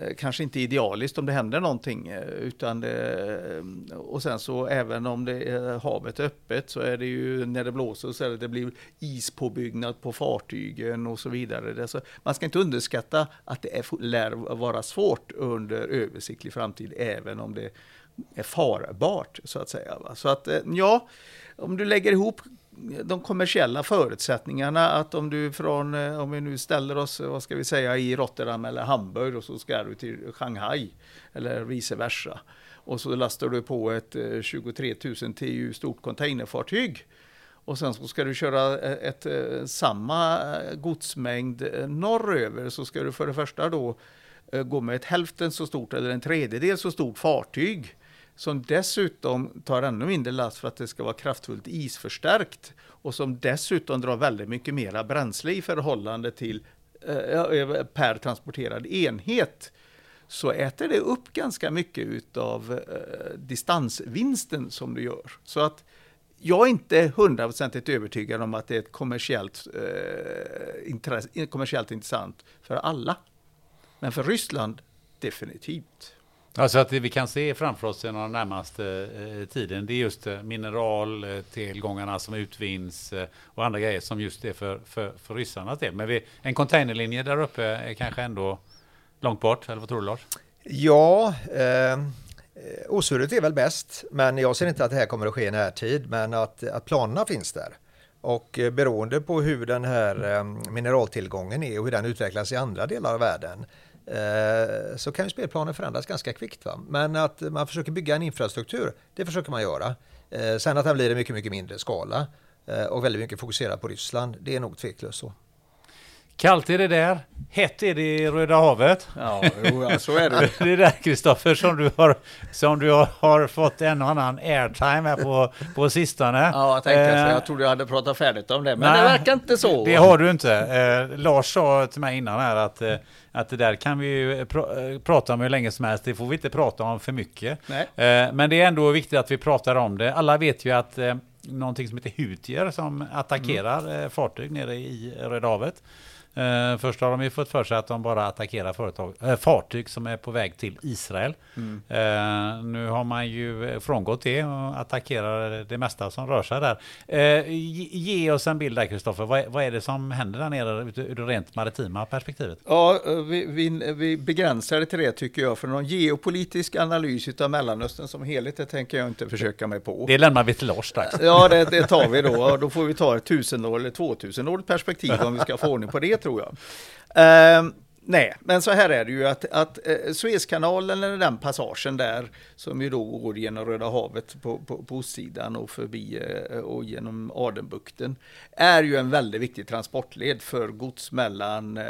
Eh, kanske inte idealiskt om det händer någonting. Eh, utan det, och sen så även om det är havet öppet så är det ju när det blåser så är det, det blir ispåbyggnad på fartygen och så vidare. Det så, man ska inte underskatta att det är, lär vara svårt under översiktlig framtid även om det är farbart så att säga. Så att eh, ja, om du lägger ihop de kommersiella förutsättningarna att om du från, eh, om vi nu ställer oss, eh, vad ska vi säga, i Rotterdam eller Hamburg och så ska du till Shanghai eller vice versa. Och så lastar du på ett 23 000 TU stort containerfartyg. Och sen så ska du köra ett, samma godsmängd norröver så ska du för det första då gå med ett hälften så stort eller en tredjedel så stort fartyg som dessutom tar ännu mindre last för att det ska vara kraftfullt isförstärkt och som dessutom drar väldigt mycket mera bränsle i förhållande till eh, eh, per transporterad enhet så äter det upp ganska mycket utav eh, distansvinsten som du gör. Så att jag är inte hundraprocentigt övertygad om att det är ett kommersiellt, eh, intress kommersiellt intressant för alla. Men för Ryssland definitivt. Alltså att det vi kan se framför oss den närmaste eh, tiden, det är just eh, mineraltillgångarna eh, som utvinns eh, och andra grejer som just är för, för, för ryssarnas del. Men vi, en containerlinje där uppe är kanske ändå långt bort, eller vad tror du Lars? Ja, eh, eh osvuret är väl bäst, men jag ser inte att det här kommer att ske i närtid, men att, att planerna finns där. Och eh, beroende på hur den här mineraltillgången är och hur den utvecklas i andra delar av världen så kan ju spelplanen förändras ganska kvickt. Va? Men att man försöker bygga en infrastruktur, det försöker man göra. Eh, sen att den blir i mycket, mycket mindre skala eh, och väldigt mycket fokuserad på Ryssland, det är nog tveklöst så. Kallt är det där, hett är det i Röda havet. Ja, jo, så är det. det är där Kristoffer som du har, som du har, fått en och annan airtime här på, på sistone. Ja, jag tänkte eh, jag trodde jag hade pratat färdigt om det, men nej, det verkar inte så. Det har du inte. Eh, Lars sa till mig innan här att eh, att det där kan vi ju pr prata om hur länge som helst. Det får vi inte prata om för mycket. Eh, men det är ändå viktigt att vi pratar om det. Alla vet ju att eh, någonting som heter hutier som attackerar mm. eh, fartyg nere i Röda havet. Eh, först har de ju fått för sig att de bara attackerar företag, äh, fartyg som är på väg till Israel. Mm. Eh, nu har man ju frångått det och attackerar det mesta som rör sig där. Eh, ge oss en bild där Kristoffer, vad, vad, är det som händer där nere ur det rent maritima perspektivet? Ja, vi, vi, vi, begränsar det till det tycker jag, för någon geopolitisk analys av Mellanöstern som helhet, det tänker jag inte försöka mig på. Det lämnar vi till Lars strax. Ja, det, det tar vi då. Då får vi ta ett tusenår eller tvåtusenårigt perspektiv om vi ska få ordning på det tror jag. Uh, nej, men så här är det ju att, att uh, Suezkanalen, eller den passagen där, som ju då går genom Röda havet på, på, på ostsidan och förbi uh, och genom Adenbukten, är ju en väldigt viktig transportled för gods mellan, eh,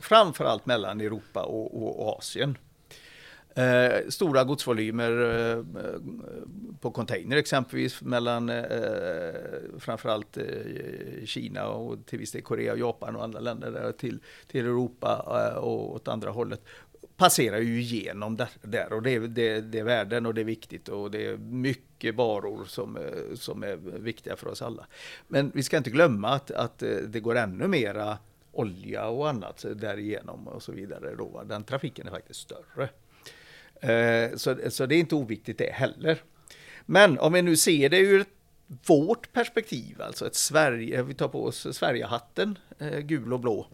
framförallt mellan Europa och, och Asien. Eh, stora godsvolymer eh, på container exempelvis mellan eh, framförallt eh, Kina och till viss del Korea, Japan och andra länder där till, till Europa eh, och åt andra hållet passerar ju igenom där, där och det är, det, det är värden och det är viktigt och det är mycket varor som, eh, som är viktiga för oss alla. Men vi ska inte glömma att, att eh, det går ännu mera olja och annat därigenom och så vidare. Då. Den trafiken är faktiskt större. Eh, så, så det är inte oviktigt det heller. Men om vi nu ser det ur vårt perspektiv, alltså ett Sverige, eh, vi tar på oss Sverigehatten, eh, gul och blå,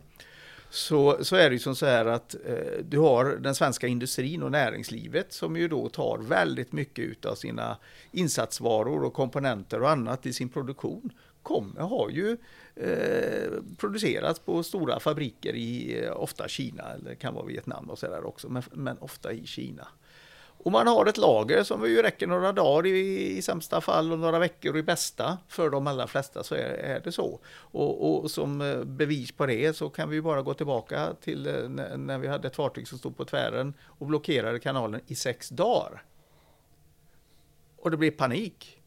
så, så är det ju som så här att eh, du har den svenska industrin och näringslivet som ju då tar väldigt mycket av sina insatsvaror och komponenter och annat i sin produktion. Kommer, har ju eh, producerats på stora fabriker i eh, ofta Kina eller kan vara Vietnam och så där också, men, men ofta i Kina. Och man har ett lager som ju räcker några dagar i, i sämsta fall och några veckor i bästa. För de allra flesta så är, är det så. Och, och, som eh, bevis på det så kan vi bara gå tillbaka till eh, när, när vi hade ett fartyg som stod på tvären och blockerade kanalen i sex dagar. Och det blev panik.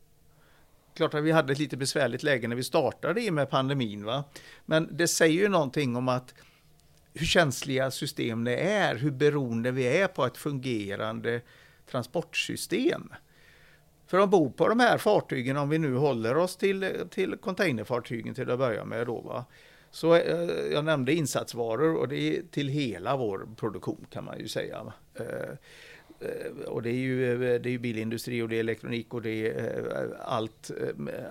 Klart att vi hade ett lite besvärligt läge när vi startade i med pandemin. Va? Men det säger ju någonting om att hur känsliga system det är, hur beroende vi är på ett fungerande transportsystem. För ombord på de här fartygen, om vi nu håller oss till, till containerfartygen till att börja med då, va? så eh, jag nämnde insatsvaror och det är till hela vår produktion kan man ju säga. Eh, eh, och det är ju det är bilindustri och det är elektronik och det är allt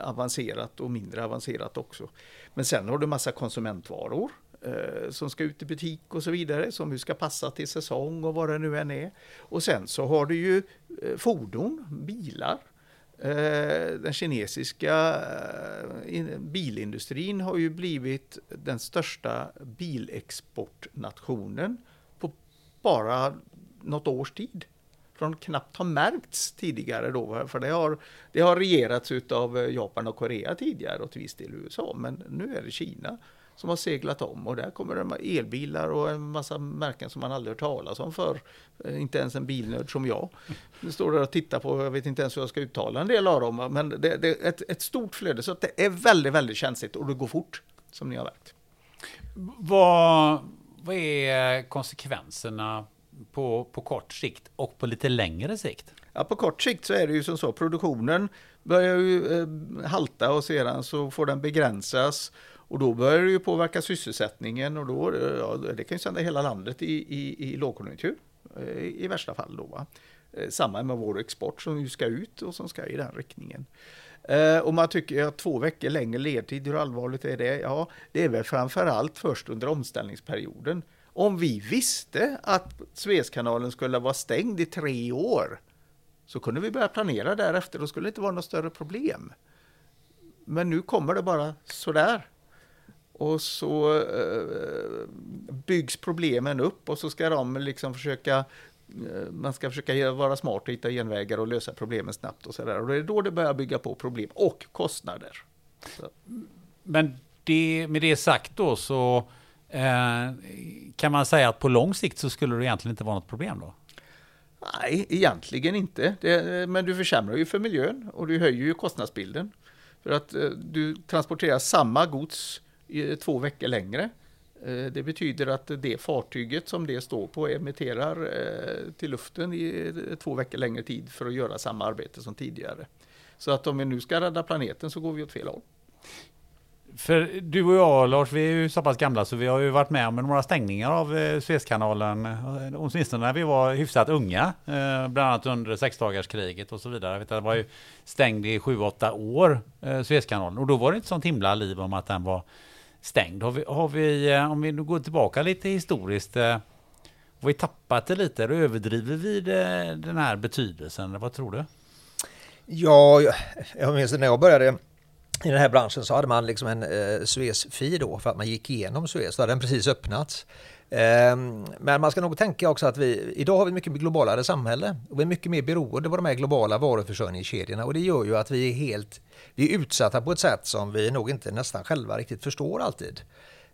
avancerat och mindre avancerat också. Men sen har du massa konsumentvaror Eh, som ska ut i butik och så vidare, som ju ska passa till säsong och vad det nu än är. Och sen så har du ju eh, fordon, bilar. Eh, den kinesiska bilindustrin har ju blivit den största bilexportnationen på bara något års tid från knappt har märkts tidigare då, för det har, det har regerats av Japan och Korea tidigare och till viss del USA, men nu är det Kina som har seglat om och där kommer det elbilar och en massa märken som man aldrig hört talas om för eh, Inte ens en bilnörd som jag. Nu står där och tittar på, jag vet inte ens hur jag ska uttala en del av dem, men det, det är ett, ett stort flöde så det är väldigt, väldigt känsligt och det går fort som ni har märkt. Vad, vad är konsekvenserna på, på kort sikt och på lite längre sikt? Ja, på kort sikt så är det ju som så, produktionen börjar ju eh, halta och sedan så får den begränsas och då börjar det ju påverka sysselsättningen och då, ja, det kan ju sända hela landet i, i, i lågkonjunktur eh, i värsta fall. Då, va? Eh, samma med vår export som ju ska ut och som ska i den riktningen. Eh, och man tycker att två veckor längre ledtid, hur allvarligt är det? Ja, det är väl framförallt först under omställningsperioden. Om vi visste att Suezkanalen skulle vara stängd i tre år så kunde vi börja planera därefter, då skulle det inte vara något större problem. Men nu kommer det bara sådär. Och så eh, byggs problemen upp och så ska de liksom försöka eh, man ska försöka vara smart och hitta genvägar och lösa problemen snabbt och sådär. Och det är då det börjar bygga på problem och kostnader. Så. Men det, med det sagt då så eh, kan man säga att på lång sikt så skulle det egentligen inte vara något problem då? Nej, egentligen inte. Det, men du försämrar ju för miljön och du höjer ju kostnadsbilden. För att eh, du transporterar samma gods två veckor längre. Eh, det betyder att det fartyget som det står på emitterar eh, till luften i eh, två veckor längre tid för att göra samma arbete som tidigare. Så att om vi nu ska rädda planeten så går vi åt fel håll. För du och jag Lars, vi är ju så pass gamla så vi har ju varit med om några stängningar av Suezkanalen. Åtminstone när vi var hyfsat unga. Bland annat under sexdagarskriget och så vidare. Vet det var ju stängd i sju, åtta år, Suezkanalen. Och då var det inte sånt himla liv om att den var stängd. Har vi, har vi, eh, om vi nu går tillbaka lite historiskt, eh, har vi tappat det lite? Överdriver vi det, den här betydelsen? Vad tror du? Ja, jag minns när jag började i den här branschen så hade man liksom en eh, Suez-fi då för att man gick igenom Suez. Då hade den precis öppnats. Ehm, men man ska nog tänka också att vi idag har vi ett mycket globalare samhälle och vi är mycket mer beroende av de här globala varuförsörjningskedjorna och det gör ju att vi är helt vi är utsatta på ett sätt som vi nog inte nästan själva riktigt förstår alltid.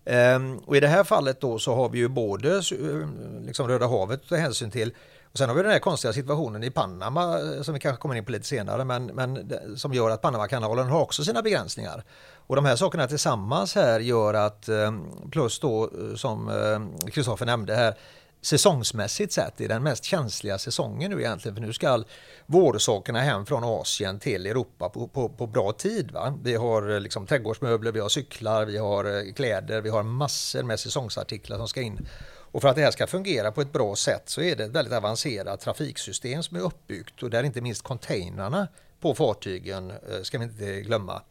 Ehm, och i det här fallet då så har vi ju både eh, liksom Röda havet att ta hänsyn till och sen har vi den här konstiga situationen i Panama eh, som vi kanske kommer in på lite senare men, men som gör att Panamakanalen har också sina begränsningar. Och de här sakerna tillsammans här gör att eh, plus då eh, som eh, Kristoffer nämnde här säsongsmässigt sett är den mest känsliga säsongen nu egentligen för nu ska vårsakerna hem från Asien till Europa på, på, på bra tid. Va? Vi har liksom trädgårdsmöbler, vi har cyklar, vi har kläder, vi har massor med säsongsartiklar som ska in. Och för att det här ska fungera på ett bra sätt så är det ett väldigt avancerat trafiksystem som är uppbyggt och där inte minst containrarna på fartygen, ska vi inte glömma,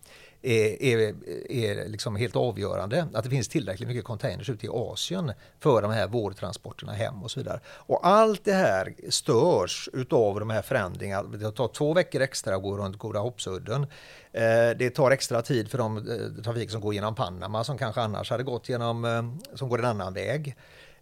är, är, är liksom helt avgörande. Att det finns tillräckligt mycket containers ute i Asien för de här vårdtransporterna hem och så vidare. Och allt det här störs utav de här förändringarna. Det tar två veckor extra att gå runt Goda Hoppsudden. Eh, det tar extra tid för de eh, trafik som går genom Panama som kanske annars hade gått genom, eh, som går en annan väg.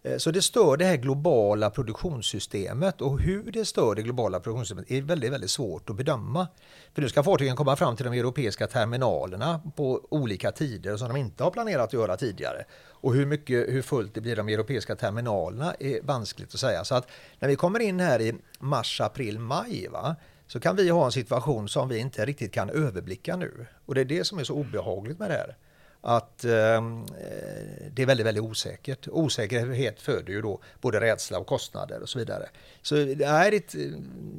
Eh, så det stör det här globala produktionssystemet och hur det stör det globala produktionssystemet är väldigt, väldigt svårt att bedöma. För nu ska fartygen komma fram till de europeiska terminalerna på olika tider som de inte har planerat att göra tidigare. Och hur, mycket, hur fullt det blir de europeiska terminalerna är vanskligt att säga. Så att när vi kommer in här i mars, april, maj va, så kan vi ha en situation som vi inte riktigt kan överblicka nu. Och det är det som är så obehagligt med det här att ehm, eh, det är väldigt, väldigt osäkert. Osäkerhet föder ju då både rädsla och kostnader och så vidare. Så det är ett eh,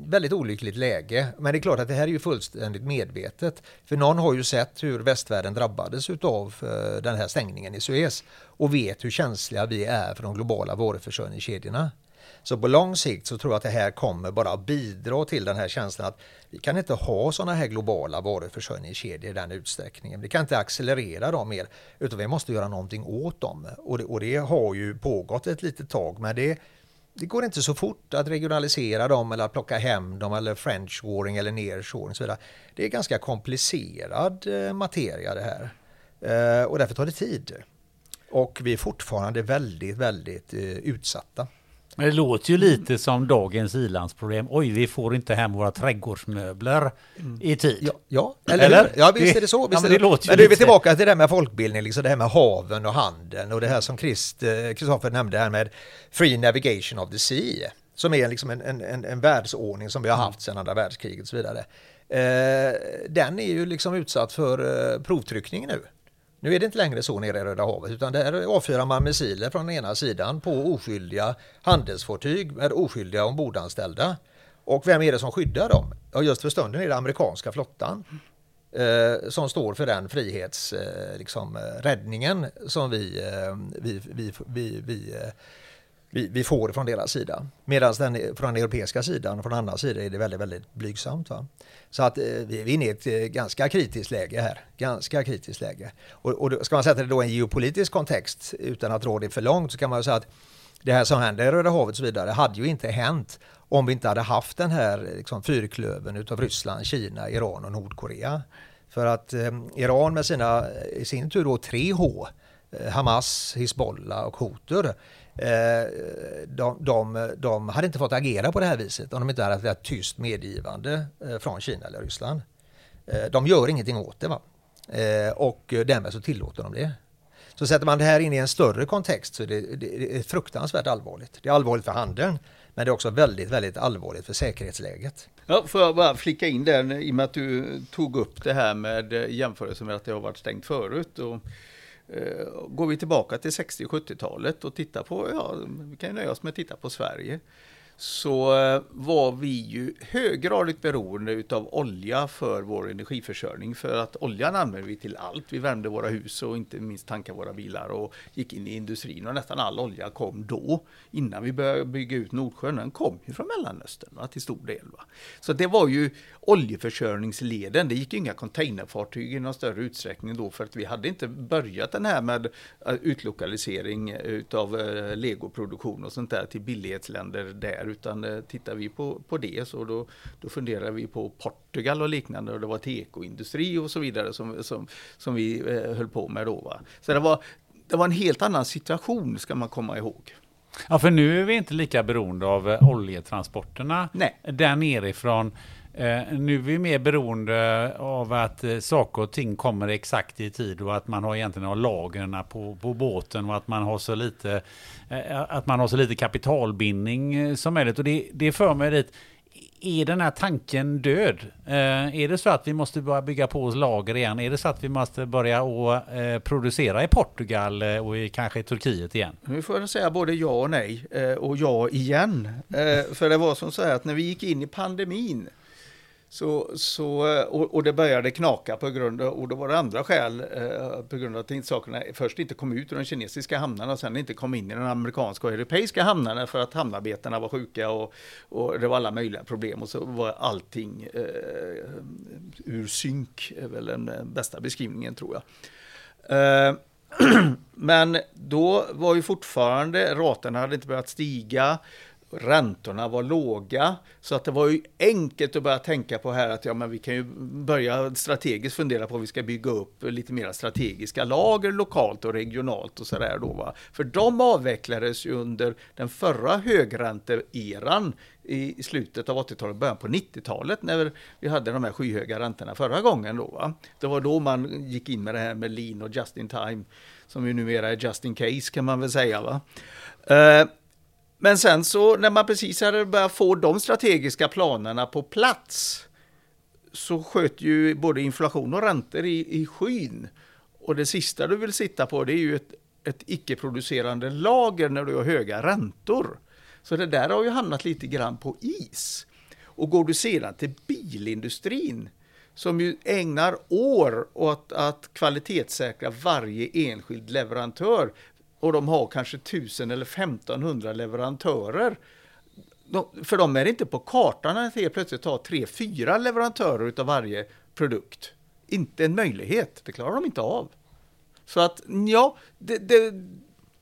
väldigt olyckligt läge. Men det är klart att det här är ju fullständigt medvetet. För någon har ju sett hur västvärlden drabbades av eh, den här stängningen i Suez och vet hur känsliga vi är för de globala varuförsörjningskedjorna. Så på lång sikt så tror jag att det här kommer bara bidra till den här känslan att vi kan inte ha sådana här globala varuförsörjningskedjor i den utsträckningen. Vi kan inte accelerera dem mer utan vi måste göra någonting åt dem. Och det, och det har ju pågått ett litet tag men det, det går inte så fort att regionalisera dem eller att plocka hem dem eller french waring eller nearshoring och så vidare. Det är ganska komplicerad eh, materia det här eh, och därför tar det tid. Och vi är fortfarande väldigt, väldigt eh, utsatta. Men det låter ju lite som dagens ilandsproblem. Oj, vi får inte hem våra trädgårdsmöbler mm. i tid. Ja, ja eller, eller? Ja, visst är det så. Visst ja, men, det låter men nu är vi tillbaka till det här med folkbildning, liksom det här med haven och handeln och det här som Kristoffer eh, nämnde här med Free Navigation of the Sea. Som är liksom en, en, en, en världsordning som vi har haft sedan andra världskriget och så vidare. Eh, den är ju liksom utsatt för eh, provtryckning nu. Nu är det inte längre så nere i Röda havet utan där avfyrar man missiler från ena sidan på oskyldiga handelsfartyg med oskyldiga ombordanställda. Och vem är det som skyddar dem? Ja, just för stunden är det amerikanska flottan eh, som står för den frihetsräddningen eh, liksom, eh, som vi, eh, vi, vi, vi, vi eh, vi, vi får från deras sida. Medan den, från den europeiska sidan och från andra sidan är det väldigt, väldigt blygsamt. Va? Så att eh, vi är inne i ett eh, ganska kritiskt läge här. Ganska kritiskt läge. Och, och ska man sätta det då i en geopolitisk kontext utan att dra det för långt så kan man ju säga att det här som händer i Röda havet och så vidare hade ju inte hänt om vi inte hade haft den här liksom, fyrklöven utav Ryssland, Kina, Iran och Nordkorea. För att eh, Iran med sina, i sin tur då 3H, eh, Hamas, Hizbollah och Houthi Eh, de, de, de hade inte fått agera på det här viset om de inte hade haft ett tyst medgivande eh, från Kina eller Ryssland. Eh, de gör ingenting åt det va? och därmed så tillåter de det. Så sätter man det här in i en större kontext så är det, det är fruktansvärt allvarligt. Det är allvarligt för handeln men det är också väldigt, väldigt allvarligt för säkerhetsläget. Ja, får jag bara flika in den i och med att du tog upp det här med jämförelse med att det har varit stängt förut. Och Eh, Eh, går vi tillbaka till 60 70-talet och tittar på, ja, vi kan ju nöja oss med att titta på Sverige så eh, var vi ju höggradigt beroende utav olja för vår energiförsörjning. För att oljan använde vi till allt. Vi värmde våra hus och inte minst tankade våra bilar och gick in i industrin. Och nästan all olja kom då, innan vi började bygga ut Nordsjön. Den kom ju från Mellanöstern va, till stor del. Va. Så det var ju oljeförsörjningsleden. Det gick inga containerfartyg i någon större utsträckning då för att vi hade inte börjat den här med eh, utlokalisering utav eh, legoproduktion och sånt där till billighetsländer där utan eh, tittar vi på, på det så då, då funderar vi på Portugal och liknande och det var tekoindustri och så vidare som, som, som vi eh, höll på med då. Va? Så det var, det var en helt annan situation ska man komma ihåg. Ja, för nu är vi inte lika beroende av eh, oljetransporterna Nej. där nerifrån. Eh, nu är vi mer beroende av att eh, saker och ting kommer exakt i tid och att man har egentligen har lagren på, på båten och att man har så lite eh, att man har så lite kapitalbindning eh, som möjligt. Och det, det för mig dit, är den här tanken död? Eh, är det så att vi måste börja bygga på oss lager igen? Är det så att vi måste börja och, eh, producera i Portugal eh, och i, kanske i Turkiet igen? Nu får jag säga både ja och nej eh, och ja igen. Eh, för det var som så här att när vi gick in i pandemin så, så, eh, och, och, det började knaka på grund av, och då var det andra skäl, eh, på grund av att sakerna först inte kom ut ur de kinesiska hamnarna och sen inte kom in i de amerikanska och europeiska hamnarna för att hamnarbetarna var sjuka och, och det var alla möjliga problem och så var allting eh, ur synk, är väl den bästa beskrivningen tror jag. Eh, men då var ju fortfarande, raterna hade inte börjat stiga räntorna var låga. Så att det var ju enkelt att börja tänka på här att ja, men vi kan ju börja strategiskt fundera på om vi ska bygga upp lite mer strategiska lager lokalt och regionalt och sådär då. Va? För de avvecklades ju under den förra högränteeran i slutet av 80-talet, början på 90-talet när vi hade de här skyhöga räntorna förra gången då. Va? Det var då man gick in med det här med lean och just in time som ju numera är just in case kan man väl säga. Va? Eh, men sen så när man precis hade börjat få de strategiska planerna på plats så sköt ju både inflation och räntor i, i skyn. Och det sista du vill sitta på det är ju ett, ett icke-producerande lager när du har höga räntor. Så det där har ju hamnat lite grann på is. Och går du sedan till bilindustrin som ju ägnar år åt att kvalitetssäkra varje enskild leverantör och de har kanske 1000 eller 1500 leverantörer. De, för de är inte på kartan att helt plötsligt ha tre, fyra leverantörer utav varje produkt. Inte en möjlighet, det klarar de inte av. Så att ja, det, det,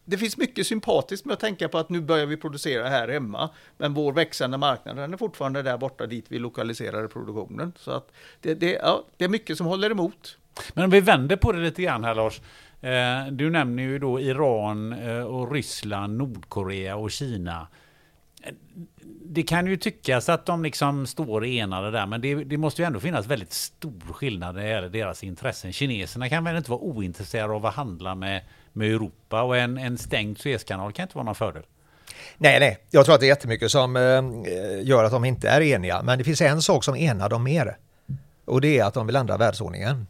det finns mycket sympatiskt med att tänka på att nu börjar vi producera här hemma. Men vår växande marknad den är fortfarande där borta dit vi lokaliserar produktionen. Så att det, det, ja, det är mycket som håller emot. Men om vi vänder på det lite grann här Lars. Eh, du nämner ju då Iran eh, och Ryssland, Nordkorea och Kina. Eh, det kan ju tyckas att de liksom står enade där, men det, det, måste ju ändå finnas väldigt stor skillnad när det gäller deras intressen. Kineserna kan väl inte vara ointresserade av att handla med, med Europa och en, en stängd Suezkanal kan inte vara någon fördel. Nej, nej, jag tror att det är jättemycket som gör att de inte är eniga. Men det finns en sak som enar dem mer. Och det är att de vill ändra världsordningen.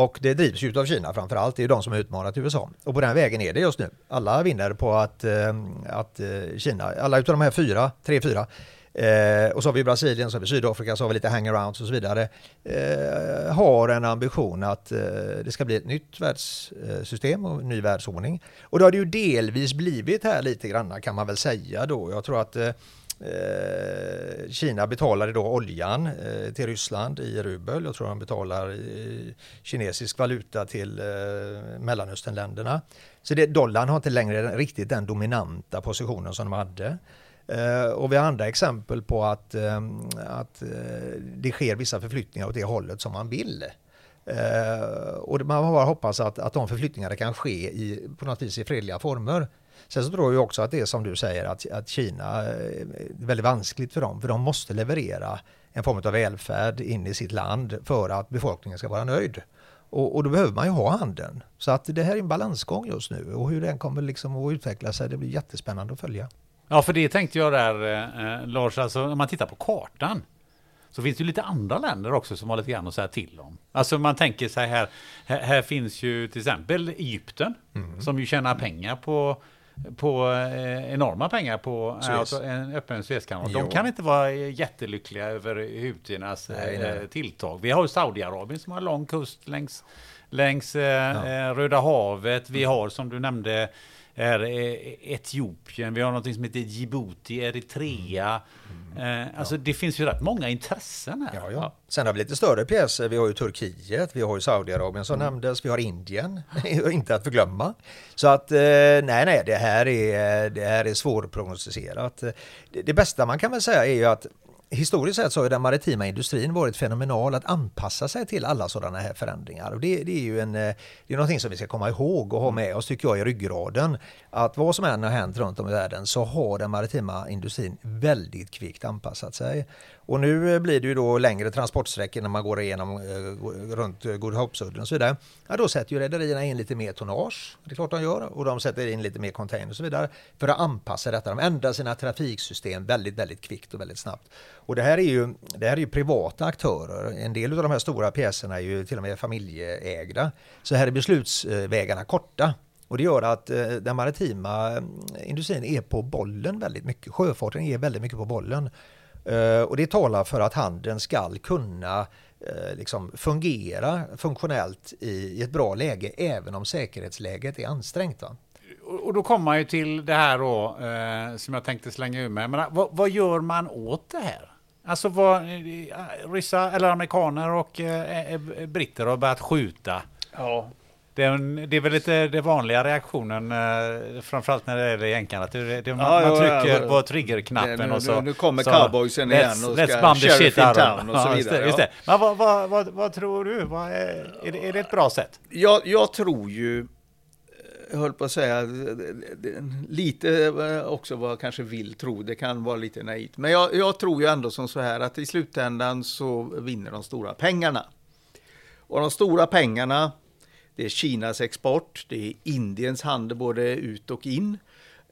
Och det drivs ju av Kina framför allt. Det är de som har utmanat USA. Och på den vägen är det just nu. Alla vinner på att, eh, att eh, Kina, alla utav de här fyra, tre, fyra, eh, och så har vi Brasilien, så har vi Sydafrika, så har vi lite hangarounds och så vidare, eh, har en ambition att eh, det ska bli ett nytt världssystem och en ny världsordning. Och då har det ju delvis blivit här lite grann kan man väl säga då. Jag tror att eh, eh, Kina betalade då oljan eh, till Ryssland i rubel. Jag tror de betalar kinesisk valuta till eh, Mellanösternländerna. Så det, dollarn har inte längre riktigt den dominanta positionen som de hade. Eh, och vi har andra exempel på att, eh, att eh, det sker vissa förflyttningar åt det hållet som man vill. Och man bara hoppas att, att de förflyttningarna kan ske i, på något vis i fredliga former. Sen så tror jag också att det är som du säger att, att Kina eh, är väldigt vanskligt för dem för de måste leverera en form av välfärd in i sitt land för att befolkningen ska vara nöjd. Och, och, då behöver man ju ha handeln. Så att det här är en balansgång just nu och hur den kommer liksom att utveckla sig det blir jättespännande att följa. Ja, för det tänkte jag där eh, Lars, alltså om man tittar på kartan så finns det ju lite andra länder också som har lite grann att säga till om. Alltså man tänker sig här, här, här finns ju till exempel Egypten mm. som ju tjänar pengar på på eh, enorma pengar på alltså en öppen Suezkanal. De kan inte vara jättelyckliga över nej. Eh, tilltag. Vi har Saudiarabien som har lång kust längs, längs eh, ja. Röda havet. Vi har som du nämnde är Etiopien, vi har något som heter Djibouti, Eritrea. Mm. Eh, alltså ja. det finns ju rätt många intressen här. Ja, ja. Sen har vi lite större pjäser. Vi har ju Turkiet, vi har ju Saudiarabien som mm. nämndes, vi har Indien, inte att förglömma. Så att eh, nej, nej, det här är, det här är svårprognostiserat. Det, det bästa man kan väl säga är ju att historiskt sett så har den maritima industrin varit fenomenal att anpassa sig till alla sådana här förändringar. Och det, det, är ju en, eh, det är någonting som vi ska komma ihåg och ha med oss tycker jag i ryggraden. Att vad som än har hänt runt om i världen så har den maritima industrin väldigt kvickt anpassat sig. Och nu eh, blir det ju då längre transportsträckor när man går igenom eh, runt eh, Good Hope-sudden och så vidare. Ja, då sätter ju rederierna in lite mer tonnage, det är klart de gör, och de sätter in lite mer container och så vidare för att anpassa detta. De ändrar sina trafiksystem väldigt, väldigt kvickt och väldigt snabbt. Och det här är ju, det här är ju privata aktörer. En del av de här stora pjäserna är ju till och med familjeägda. Så här är beslutsvägarna korta. Och det gör att eh, den maritima mm, industrin är på bollen väldigt mycket. Sjöfarten är väldigt mycket på bollen. Eh, och det talar för att handeln ska kunna eh, liksom fungera funktionellt i ett bra läge även om säkerhetsläget är ansträngt. Va? Och då kommer man ju till det här då eh, som jag tänkte slänga ur mig. Men vad, vad, gör man åt det här? Alltså vad ryssar eller amerikaner och britter har börjat skjuta. Ja. Det är, det är väl lite den vanliga reaktionen, eh, framförallt när det är jänkarna. Det, det, man, Ja, man trycker ja. på triggerknappen Nu- och så... nu- nu kommer så, cowboysen igen let's- och let's ska the sheriff in town och så Ja, just det, vidare, Just det. Men vad, vad, vad, vad tror du? Vad är, är, det, är det ett bra sätt? Jag, jag tror ju, jag höll på att säga, det- lite eh, också vad jag kanske vill tro, det kan vara lite naivt. Men jag, jag tror ju ändå som så här att i slutändan så vinner de stora pengarna. Och de stora pengarna, det är Kinas export, det är Indiens handel både ut och in.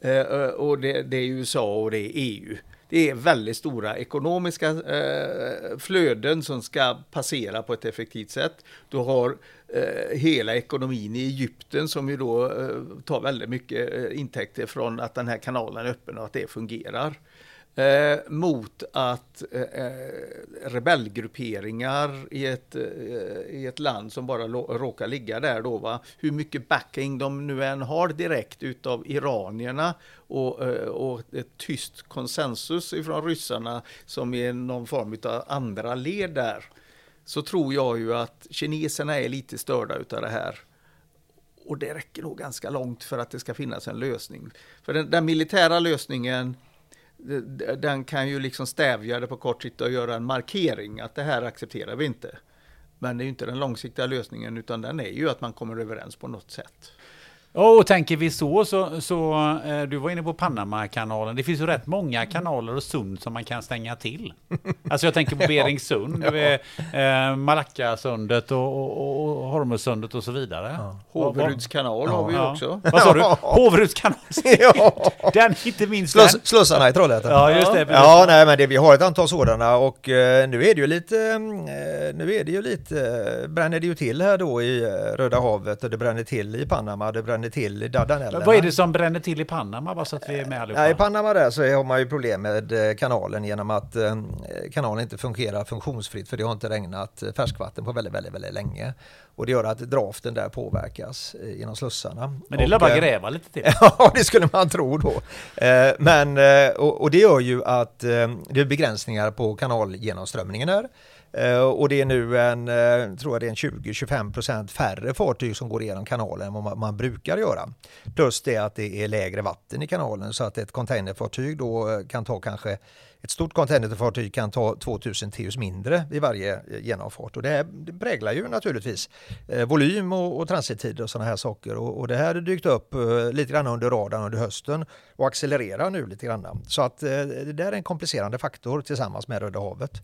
Eh, eh och det, det är USA och det är EU. Det är väldigt stora ekonomiska eh, flöden som ska passera på ett effektivt sätt. Du har eh, hela ekonomin i Egypten som ju då eh, tar väldigt mycket eh, intäkter från att den här kanalen är öppen och att det fungerar. Eh, mot att eh, eh, rebellgrupperingar i ett, eh, i ett land som bara råkar ligga där då, va? hur mycket backing de nu än har direkt utav iranierna och, eh, och ett tyst konsensus ifrån ryssarna som är någon form av andra led där, så tror jag ju att kineserna är lite störda utav det här. Och det räcker nog ganska långt för att det ska finnas en lösning. För den, den militära lösningen, den kan ju liksom stävja det på kort sikt och göra en markering att det här accepterar vi inte. Men det är ju inte den långsiktiga lösningen utan den är ju att man kommer överens på något sätt. Och tänker vi så, så, så eh, du var inne på Panama-kanalen. Det finns ju rätt många kanaler och sund som man kan stänga till. Alltså jag tänker på Beringssund, ja. eh, Malackasundet och, och, och Hormuzsundet och så vidare. Ja. Håveruds kanal har vi ju också. Vad sa du? Håveruds kanal? ja. Den, inte minst Sluss, den. slussarna i Trollhättan. Ja, just det. Ja, nej, men det, vi har ett antal sådana och eh, nu är det ju lite, eh, nu är det ju lite, eh, bränner det ju till här då i eh, Röda havet och det bränner till i Panama, det bränner till i Dardanellerna. Vad är det som bränner till i Panama? Bara så att vi är med allihopa. Ja, I Panama där så har man ju problem med eh, kanalen genom att eh, kanalen inte fungerar funktionsfritt för det har inte regnat färskvatten på väldigt, väldigt, väldigt länge. Och det gör att draften där påverkas eh, genom slussarna. Men det är bara gräva lite till. Ja, det skulle man tro då. Men, och, det gör ju att det är begränsningar på kanalgenomströmningen här. Eh, och det är nu en, eh, tror jag det är en 20-25% färre fartyg som går igenom kanalen än vad man- brukar göra. Plus det att det är lägre vatten i kanalen så att ett containerfartyg då eh, kan ta kanske ett stort containerfartyg kan ta 2000 TEUs mindre vid varje genomfart och det här präglar ju naturligtvis volym och, och transittider och sådana här saker och, och det här har dykt upp lite grann under radarn under hösten och accelererar nu lite grann. Så att det där är en komplicerande faktor tillsammans med Röda havet.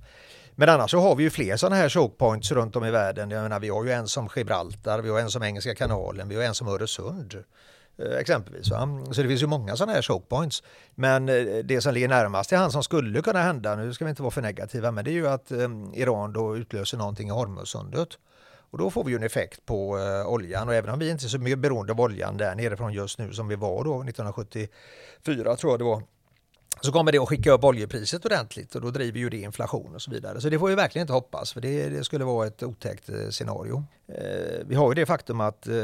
Men annars så har vi ju fler sådana här chokepoints runt om i världen. Jag menar, vi har ju en som Gibraltar, vi har en som Engelska kanalen, vi har en som Öresund. Eh, exempelvis. Va? Så det finns ju många sådana här chokepoints. Men eh, det som ligger närmast till han som skulle kunna hända, nu ska vi inte vara för negativa, men det är ju att eh, Iran då utlöser någonting i Hormuzsundet. Och då får vi ju en effekt på eh, oljan och även om vi inte är så mycket beroende av oljan där nerifrån just nu som vi var då 1974 tror jag det var så kommer det att skicka upp oljepriset ordentligt och då driver ju det inflation och så vidare. Så det får vi verkligen inte hoppas för det, det skulle vara ett otäckt eh, scenario. Eh, vi har ju det faktum att eh,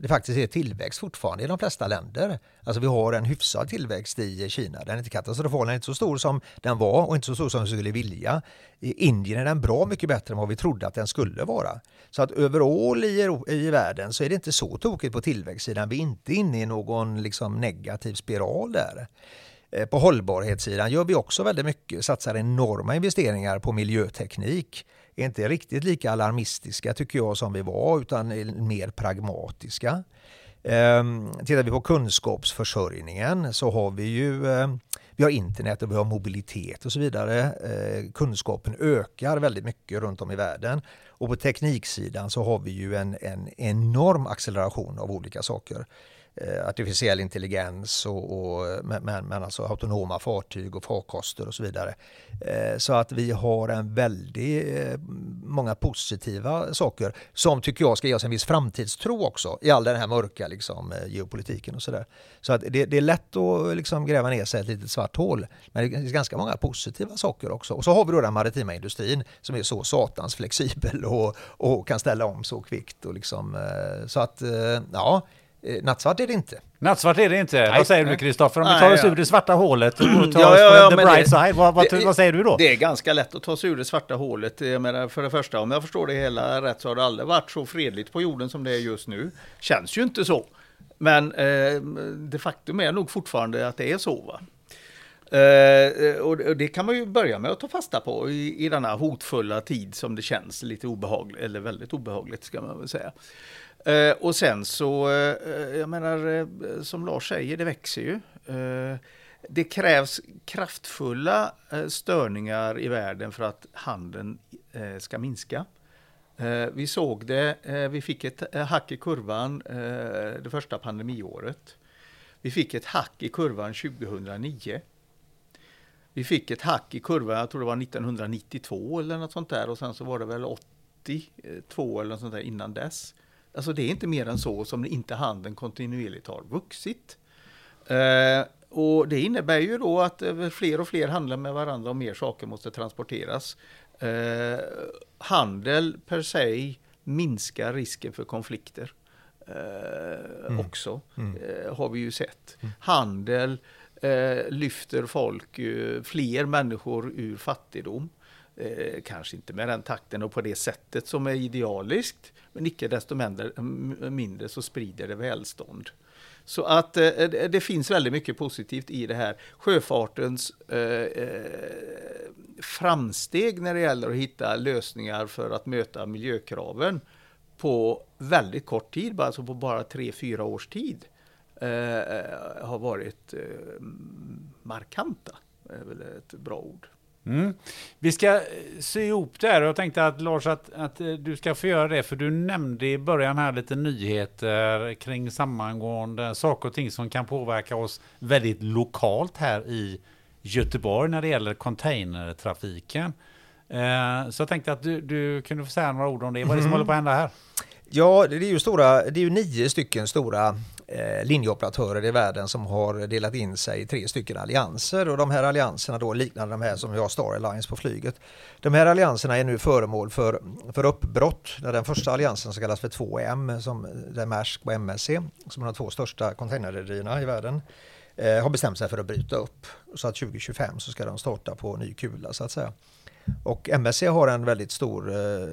det faktiskt är tillväxt fortfarande i de flesta länder. Alltså vi har en hyfsad tillväxt i Kina. Den är inte katastrofal, den är inte så stor som den var och inte så stor som vi skulle vilja. I Indien är den bra mycket bättre än vad vi trodde att den skulle vara. Så att överall i, i världen så är det inte så tokigt på tillväxtsidan. Vi är inte inne i någon liksom negativ spiral där. Eh, på hållbarhetssidan gör vi också väldigt mycket, satsar enorma investeringar på miljöteknik. Är inte riktigt lika alarmistiska tycker jag som vi var utan mer pragmatiska. Ehm, Tittar vi på kunskapsförsörjningen så har vi ju eh, vi har internet och vi har mobilitet och så vidare. Eh, Kunskapen ökar väldigt mycket runt om i världen. Och på tekniksidan så har vi ju en, en enorm acceleration av olika saker Eh, artificiell intelligens och, och men, men alltså autonoma fartyg och farkoster och så vidare. Eh, så att vi har en väldigt eh, många positiva saker som tycker jag ska ge oss en viss framtidstro också i all den här mörka liksom, geopolitiken och sådär. Så att det, det är lätt att liksom gräva ner sig i ett litet svart hål. Men det finns ganska många positiva saker också. Och så har vi då den maritima industrin som är så satans flexibel och, och kan ställa om så kvickt. Och liksom, så att ja, Nattsvart är det inte. Nattsvart är det inte. Nej, vad säger nej. du Kristoffer? Om vi tar oss ja. ur det svarta hålet och tar Ja, oss ja, på ja, the bright det- side, vad, vad, det- vad säger du då? Det är ganska lätt att ta sig ur det svarta hålet. Jag menar, för det första, om jag förstår det hela rätt så har det aldrig varit så fredligt på jorden som det är just nu. Känns ju inte så. Men eh, det faktum är nog fortfarande att det är så. Va? Eh, och det- och det kan man ju börja med att ta fasta på i, i denna hotfulla tid som det känns lite obehagligt, eller väldigt obehagligt ska man väl säga. Eh, och sen så, eh, jag menar, eh, som Lars säger, det växer ju. Eh, det krävs kraftfulla eh, störningar i världen för att handeln eh, ska minska. Eh, vi såg det, eh, vi fick ett eh, hack i kurvan eh, det första pandemiåret. Vi fick ett hack i kurvan 2009. Vi fick ett hack i kurvan, jag tror det var 1992 eller något sånt där och sen så var det väl 82 eller något sånt där innan dess. Alltså det är inte mer än så som inte handeln kontinuerligt har vuxit. Eh, och det innebär ju då att eh, fler och fler handlar med varandra och mer saker måste transporteras. Eh, handel per se minskar risken för konflikter. Eh, Också eh, har vi ju sett. Handel eh, lyfter folk, fler människor ur fattigdom. Eh, kanske inte med den takten och på det sättet som är idealiskt, men icke desto mindre, så sprider det välstånd. Så att eh, det, finns väldigt mycket positivt i det här. Sjöfartens eh, eh, framsteg när det gäller att hitta lösningar för att möta miljökraven på väldigt kort tid, alltså på bara tre, fyra års tid, eh, eh har varit eh, markanta. är väl ett bra ord. Mm. Vi ska eh, sy ihop det här och jag tänkte att Lars att, att eh, du ska få göra det för du nämnde i början här lite nyheter kring sammangående saker och ting som kan påverka oss väldigt lokalt här i Göteborg när det gäller containertrafiken. Eh, Så jag tänkte att du, du kunde få säga några ord om det. Vad är det som håller på att hända här? Ja, det är ju, stora, det är ju nio stycken stora Eh, linjeoperatörer i världen som har delat in sig i tre stycken allianser och de här allianserna då liknar de här som vi har Star Alliance på flyget. De här allianserna är nu föremål för, för uppbrott. Där den första alliansen som kallas för 2M, som där Maersk och MSC, som är de två största containerrederierna i världen, eh, har bestämt sig för att bryta upp. Så att 2025 så ska de starta på ny kula så att säga. Och MSC har en väldigt stor eh,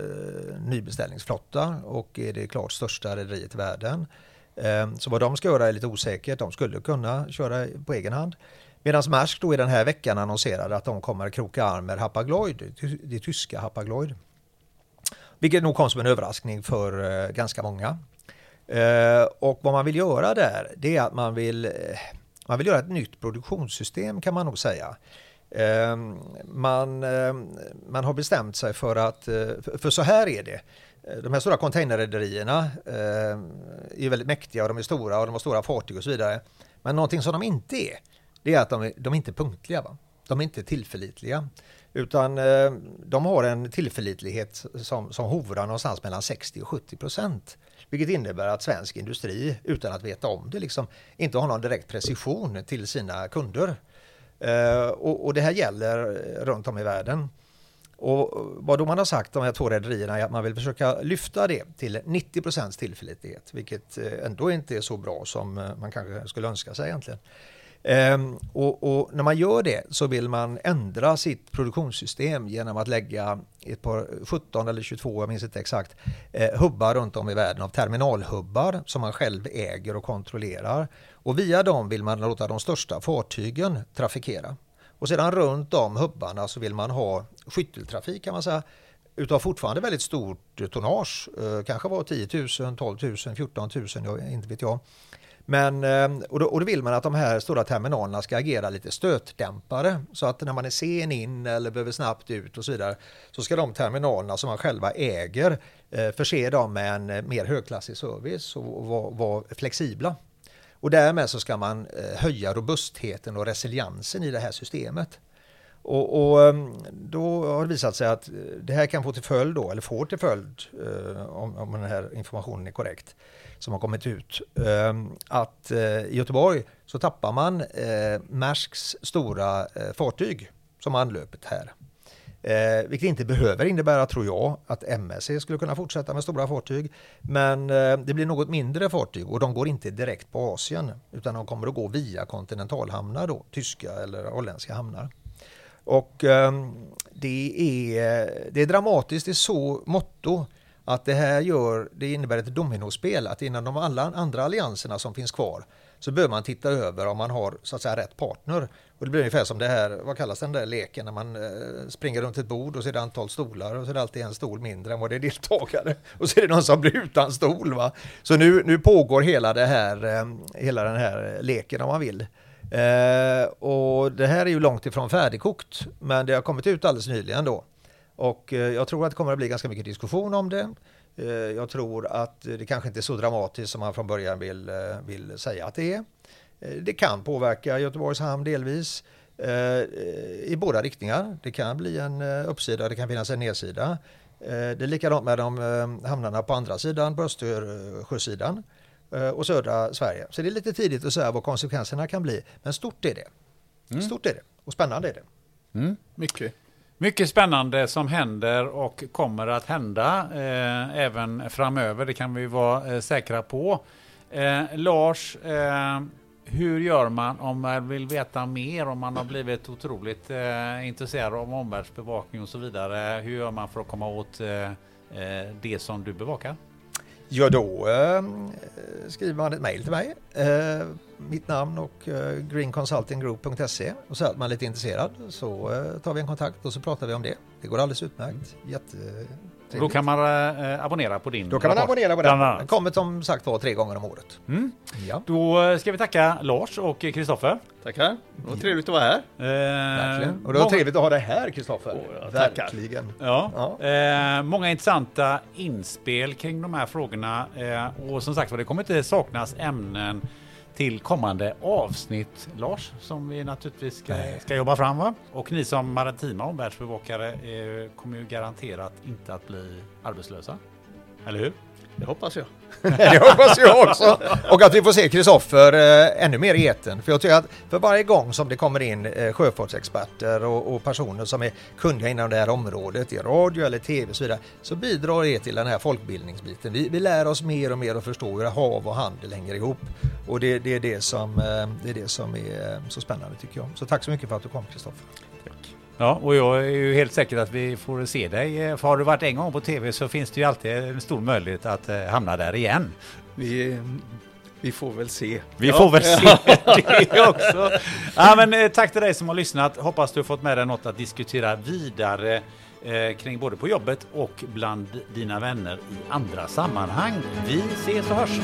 nybeställningsflotta och är det klart största rederiet i världen. Eh, så vad de ska göra är lite osäkert. De skulle kunna köra på egen hand. Medan Maersk då i den här veckan annonserade att de kommer kroka arm med Hapag-Lloyd, det, tyska Hapag-Lloyd. Vilket nog kom som en överraskning för eh, ganska många. Eh, och vad man vill göra där, det är att man vill, man vill göra ett nytt produktionssystem kan man nog säga. Man, man har bestämt sig för att, för så här är det. Eh, de här stora containerrederierna eh, är väldigt mäktiga och de är stora och de har stora fartyg och så vidare. Men någonting som de inte är, det är att de, är- de är inte är punktliga. Va? De är inte tillförlitliga. Utan eh, de har en tillförlitlighet som, som hovrar någonstans mellan 60 och 70 procent. Vilket innebär att svensk industri, utan att veta om det, liksom, inte har någon direkt precision till sina kunder. Eh, och, och det här gäller eh, runt om i världen. Och vad man har sagt, de här två rederierna, är att man vill försöka lyfta det till 90 procents tillförlitlighet, vilket eh, ändå inte är så bra som eh, man kanske skulle önska sig egentligen. Ehm, och, och när man gör det så vill man ändra sitt produktionssystem genom att lägga ett par 17 eller 22, jag minns inte exakt, eh, hubbar runt om i världen av terminalhubbar som man själv äger och kontrollerar. Och via dem vill man låta de största fartygen trafikera. Och sedan runt de hubbarna så vill man ha skytteltrafik kan man säga utav fortfarande väldigt stort tonnage. Eh, kanske var 10 000, 12 000, 14 000, jag, inte vet jag. Men, eh, och, då, och då vill man att de här stora terminalerna ska agera lite stötdämpare så att när man är sen in eller behöver snabbt ut och så vidare så ska de terminalerna som man själva äger eh, förse dem med en eh, mer högklassig service och vara vara flexibla. Och därmed så ska man eh, höja robustheten och resiliensen i det här systemet. Och, och eh, då har det visat sig att eh, det här kan få till följd då, eller får till följd, om, om den här informationen är korrekt, som har kommit ut, att i Göteborg så tappar man eh, Maersks stora fartyg som anlöpet här. Eh, vilket inte behöver innebära, tror jag, att MSC skulle kunna fortsätta med stora fartyg. Men eh, det blir något mindre fartyg och de går inte direkt på Asien utan de kommer att gå via kontinentalhamnar då, tyska eller holländska hamnar. Och eh, det, är, det är dramatiskt i så motto att det här gör, det innebär ett dominospel, att inom de alla andra allianserna som finns kvar så behöver man titta över om man har så att säga rätt partner. Och det blir ungefär som det här, vad kallas den där leken när man eh, springer runt ett bord och så är det antal stolar och så är det alltid en stol mindre än vad det är deltagare. Och så är det någon som blir utan stol. Va? Så nu, nu pågår hela, det här, eh, hela den här leken om man vill. Eh, och det här är ju långt ifrån färdigkokt, men det har kommit ut alldeles nyligen då. Och eh, jag tror att det kommer att bli ganska mycket diskussion om det. Eh, jag tror att det kanske inte är så dramatiskt som man från början vill, eh, vill säga att det är. Det kan påverka Göteborgs hamn delvis i båda riktningar. Det kan bli en uppsida, det kan finnas en nedsida. Det är likadant med de hamnarna på andra sidan, på Östersjösidan och södra Sverige. Så det är lite tidigt att säga vad konsekvenserna kan bli. Men stort är det. Mm. Stort är det och spännande är det. Mm. Mycket. Mycket spännande som händer och kommer att hända eh, även framöver. Det kan vi vara eh, säkra på. Eh, Lars, eh, hur gör man om man vill veta mer, om man har blivit otroligt eh, intresserad av omvärldsbevakning och så vidare? Hur gör man för att komma åt eh, eh det som du bevakar? Ja, då eh, skriver man ett mejl till mig. Eh, mitt namn och eh, greenconsultinggroup.se och så att man är lite intresserad så eh, tar vi en kontakt och så pratar vi om det. Det går alldeles utmärkt. Jätte, då kan man äh, abonnera på din Då kan rapport. man abonnera på den. Den kommer som sagt var tre gånger om året. Mm. Ja. Då ska vi tacka Lars och Kristoffer. Tackar. Det var trevligt att vara här. Eh, Verkligen. Och det var trevligt att ha dig här Kristoffer. Oh, Verkligen. Ja. ja. Eh, många intressanta inspel kring de här frågorna. Eh, och som sagt var, det kommer inte saknas ämnen till kommande avsnitt, Lars, som vi naturligtvis ska, ska jobba fram. Va? Och ni som maritima omvärldsbevakare eh, kommer ju garanterat inte att bli arbetslösa. Eller hur? Det hoppas jag. det hoppas jag också. Och att vi får se Kristoffer eh, ännu mer i eten. För jag tycker att för varje gång som det kommer in eh, sjöfartsexperter och, och, personer som är kunniga inom det här området i radio eller tv och så vidare så bidrar det till den här folkbildningsbiten. Vi, vi lär oss mer och mer att förstå hur hav och handel hänger ihop. Och det, det, är, det, som, eh, det är det som är eh, så spännande tycker jag. Så tack så mycket för att du kom Kristoffer. Ja, och jag är ju helt säker att vi får se dig. För har du varit en gång på tv så finns det ju alltid en stor möjlighet att eh, hamna där igen. Vi, vi får väl se. Vi ja. får väl se det också. Ja, men, eh, tack till dig som har lyssnat. Hoppas du har fått med dig något att diskutera vidare eh, kring både på jobbet och bland dina vänner i andra sammanhang. Vi ses och hörs!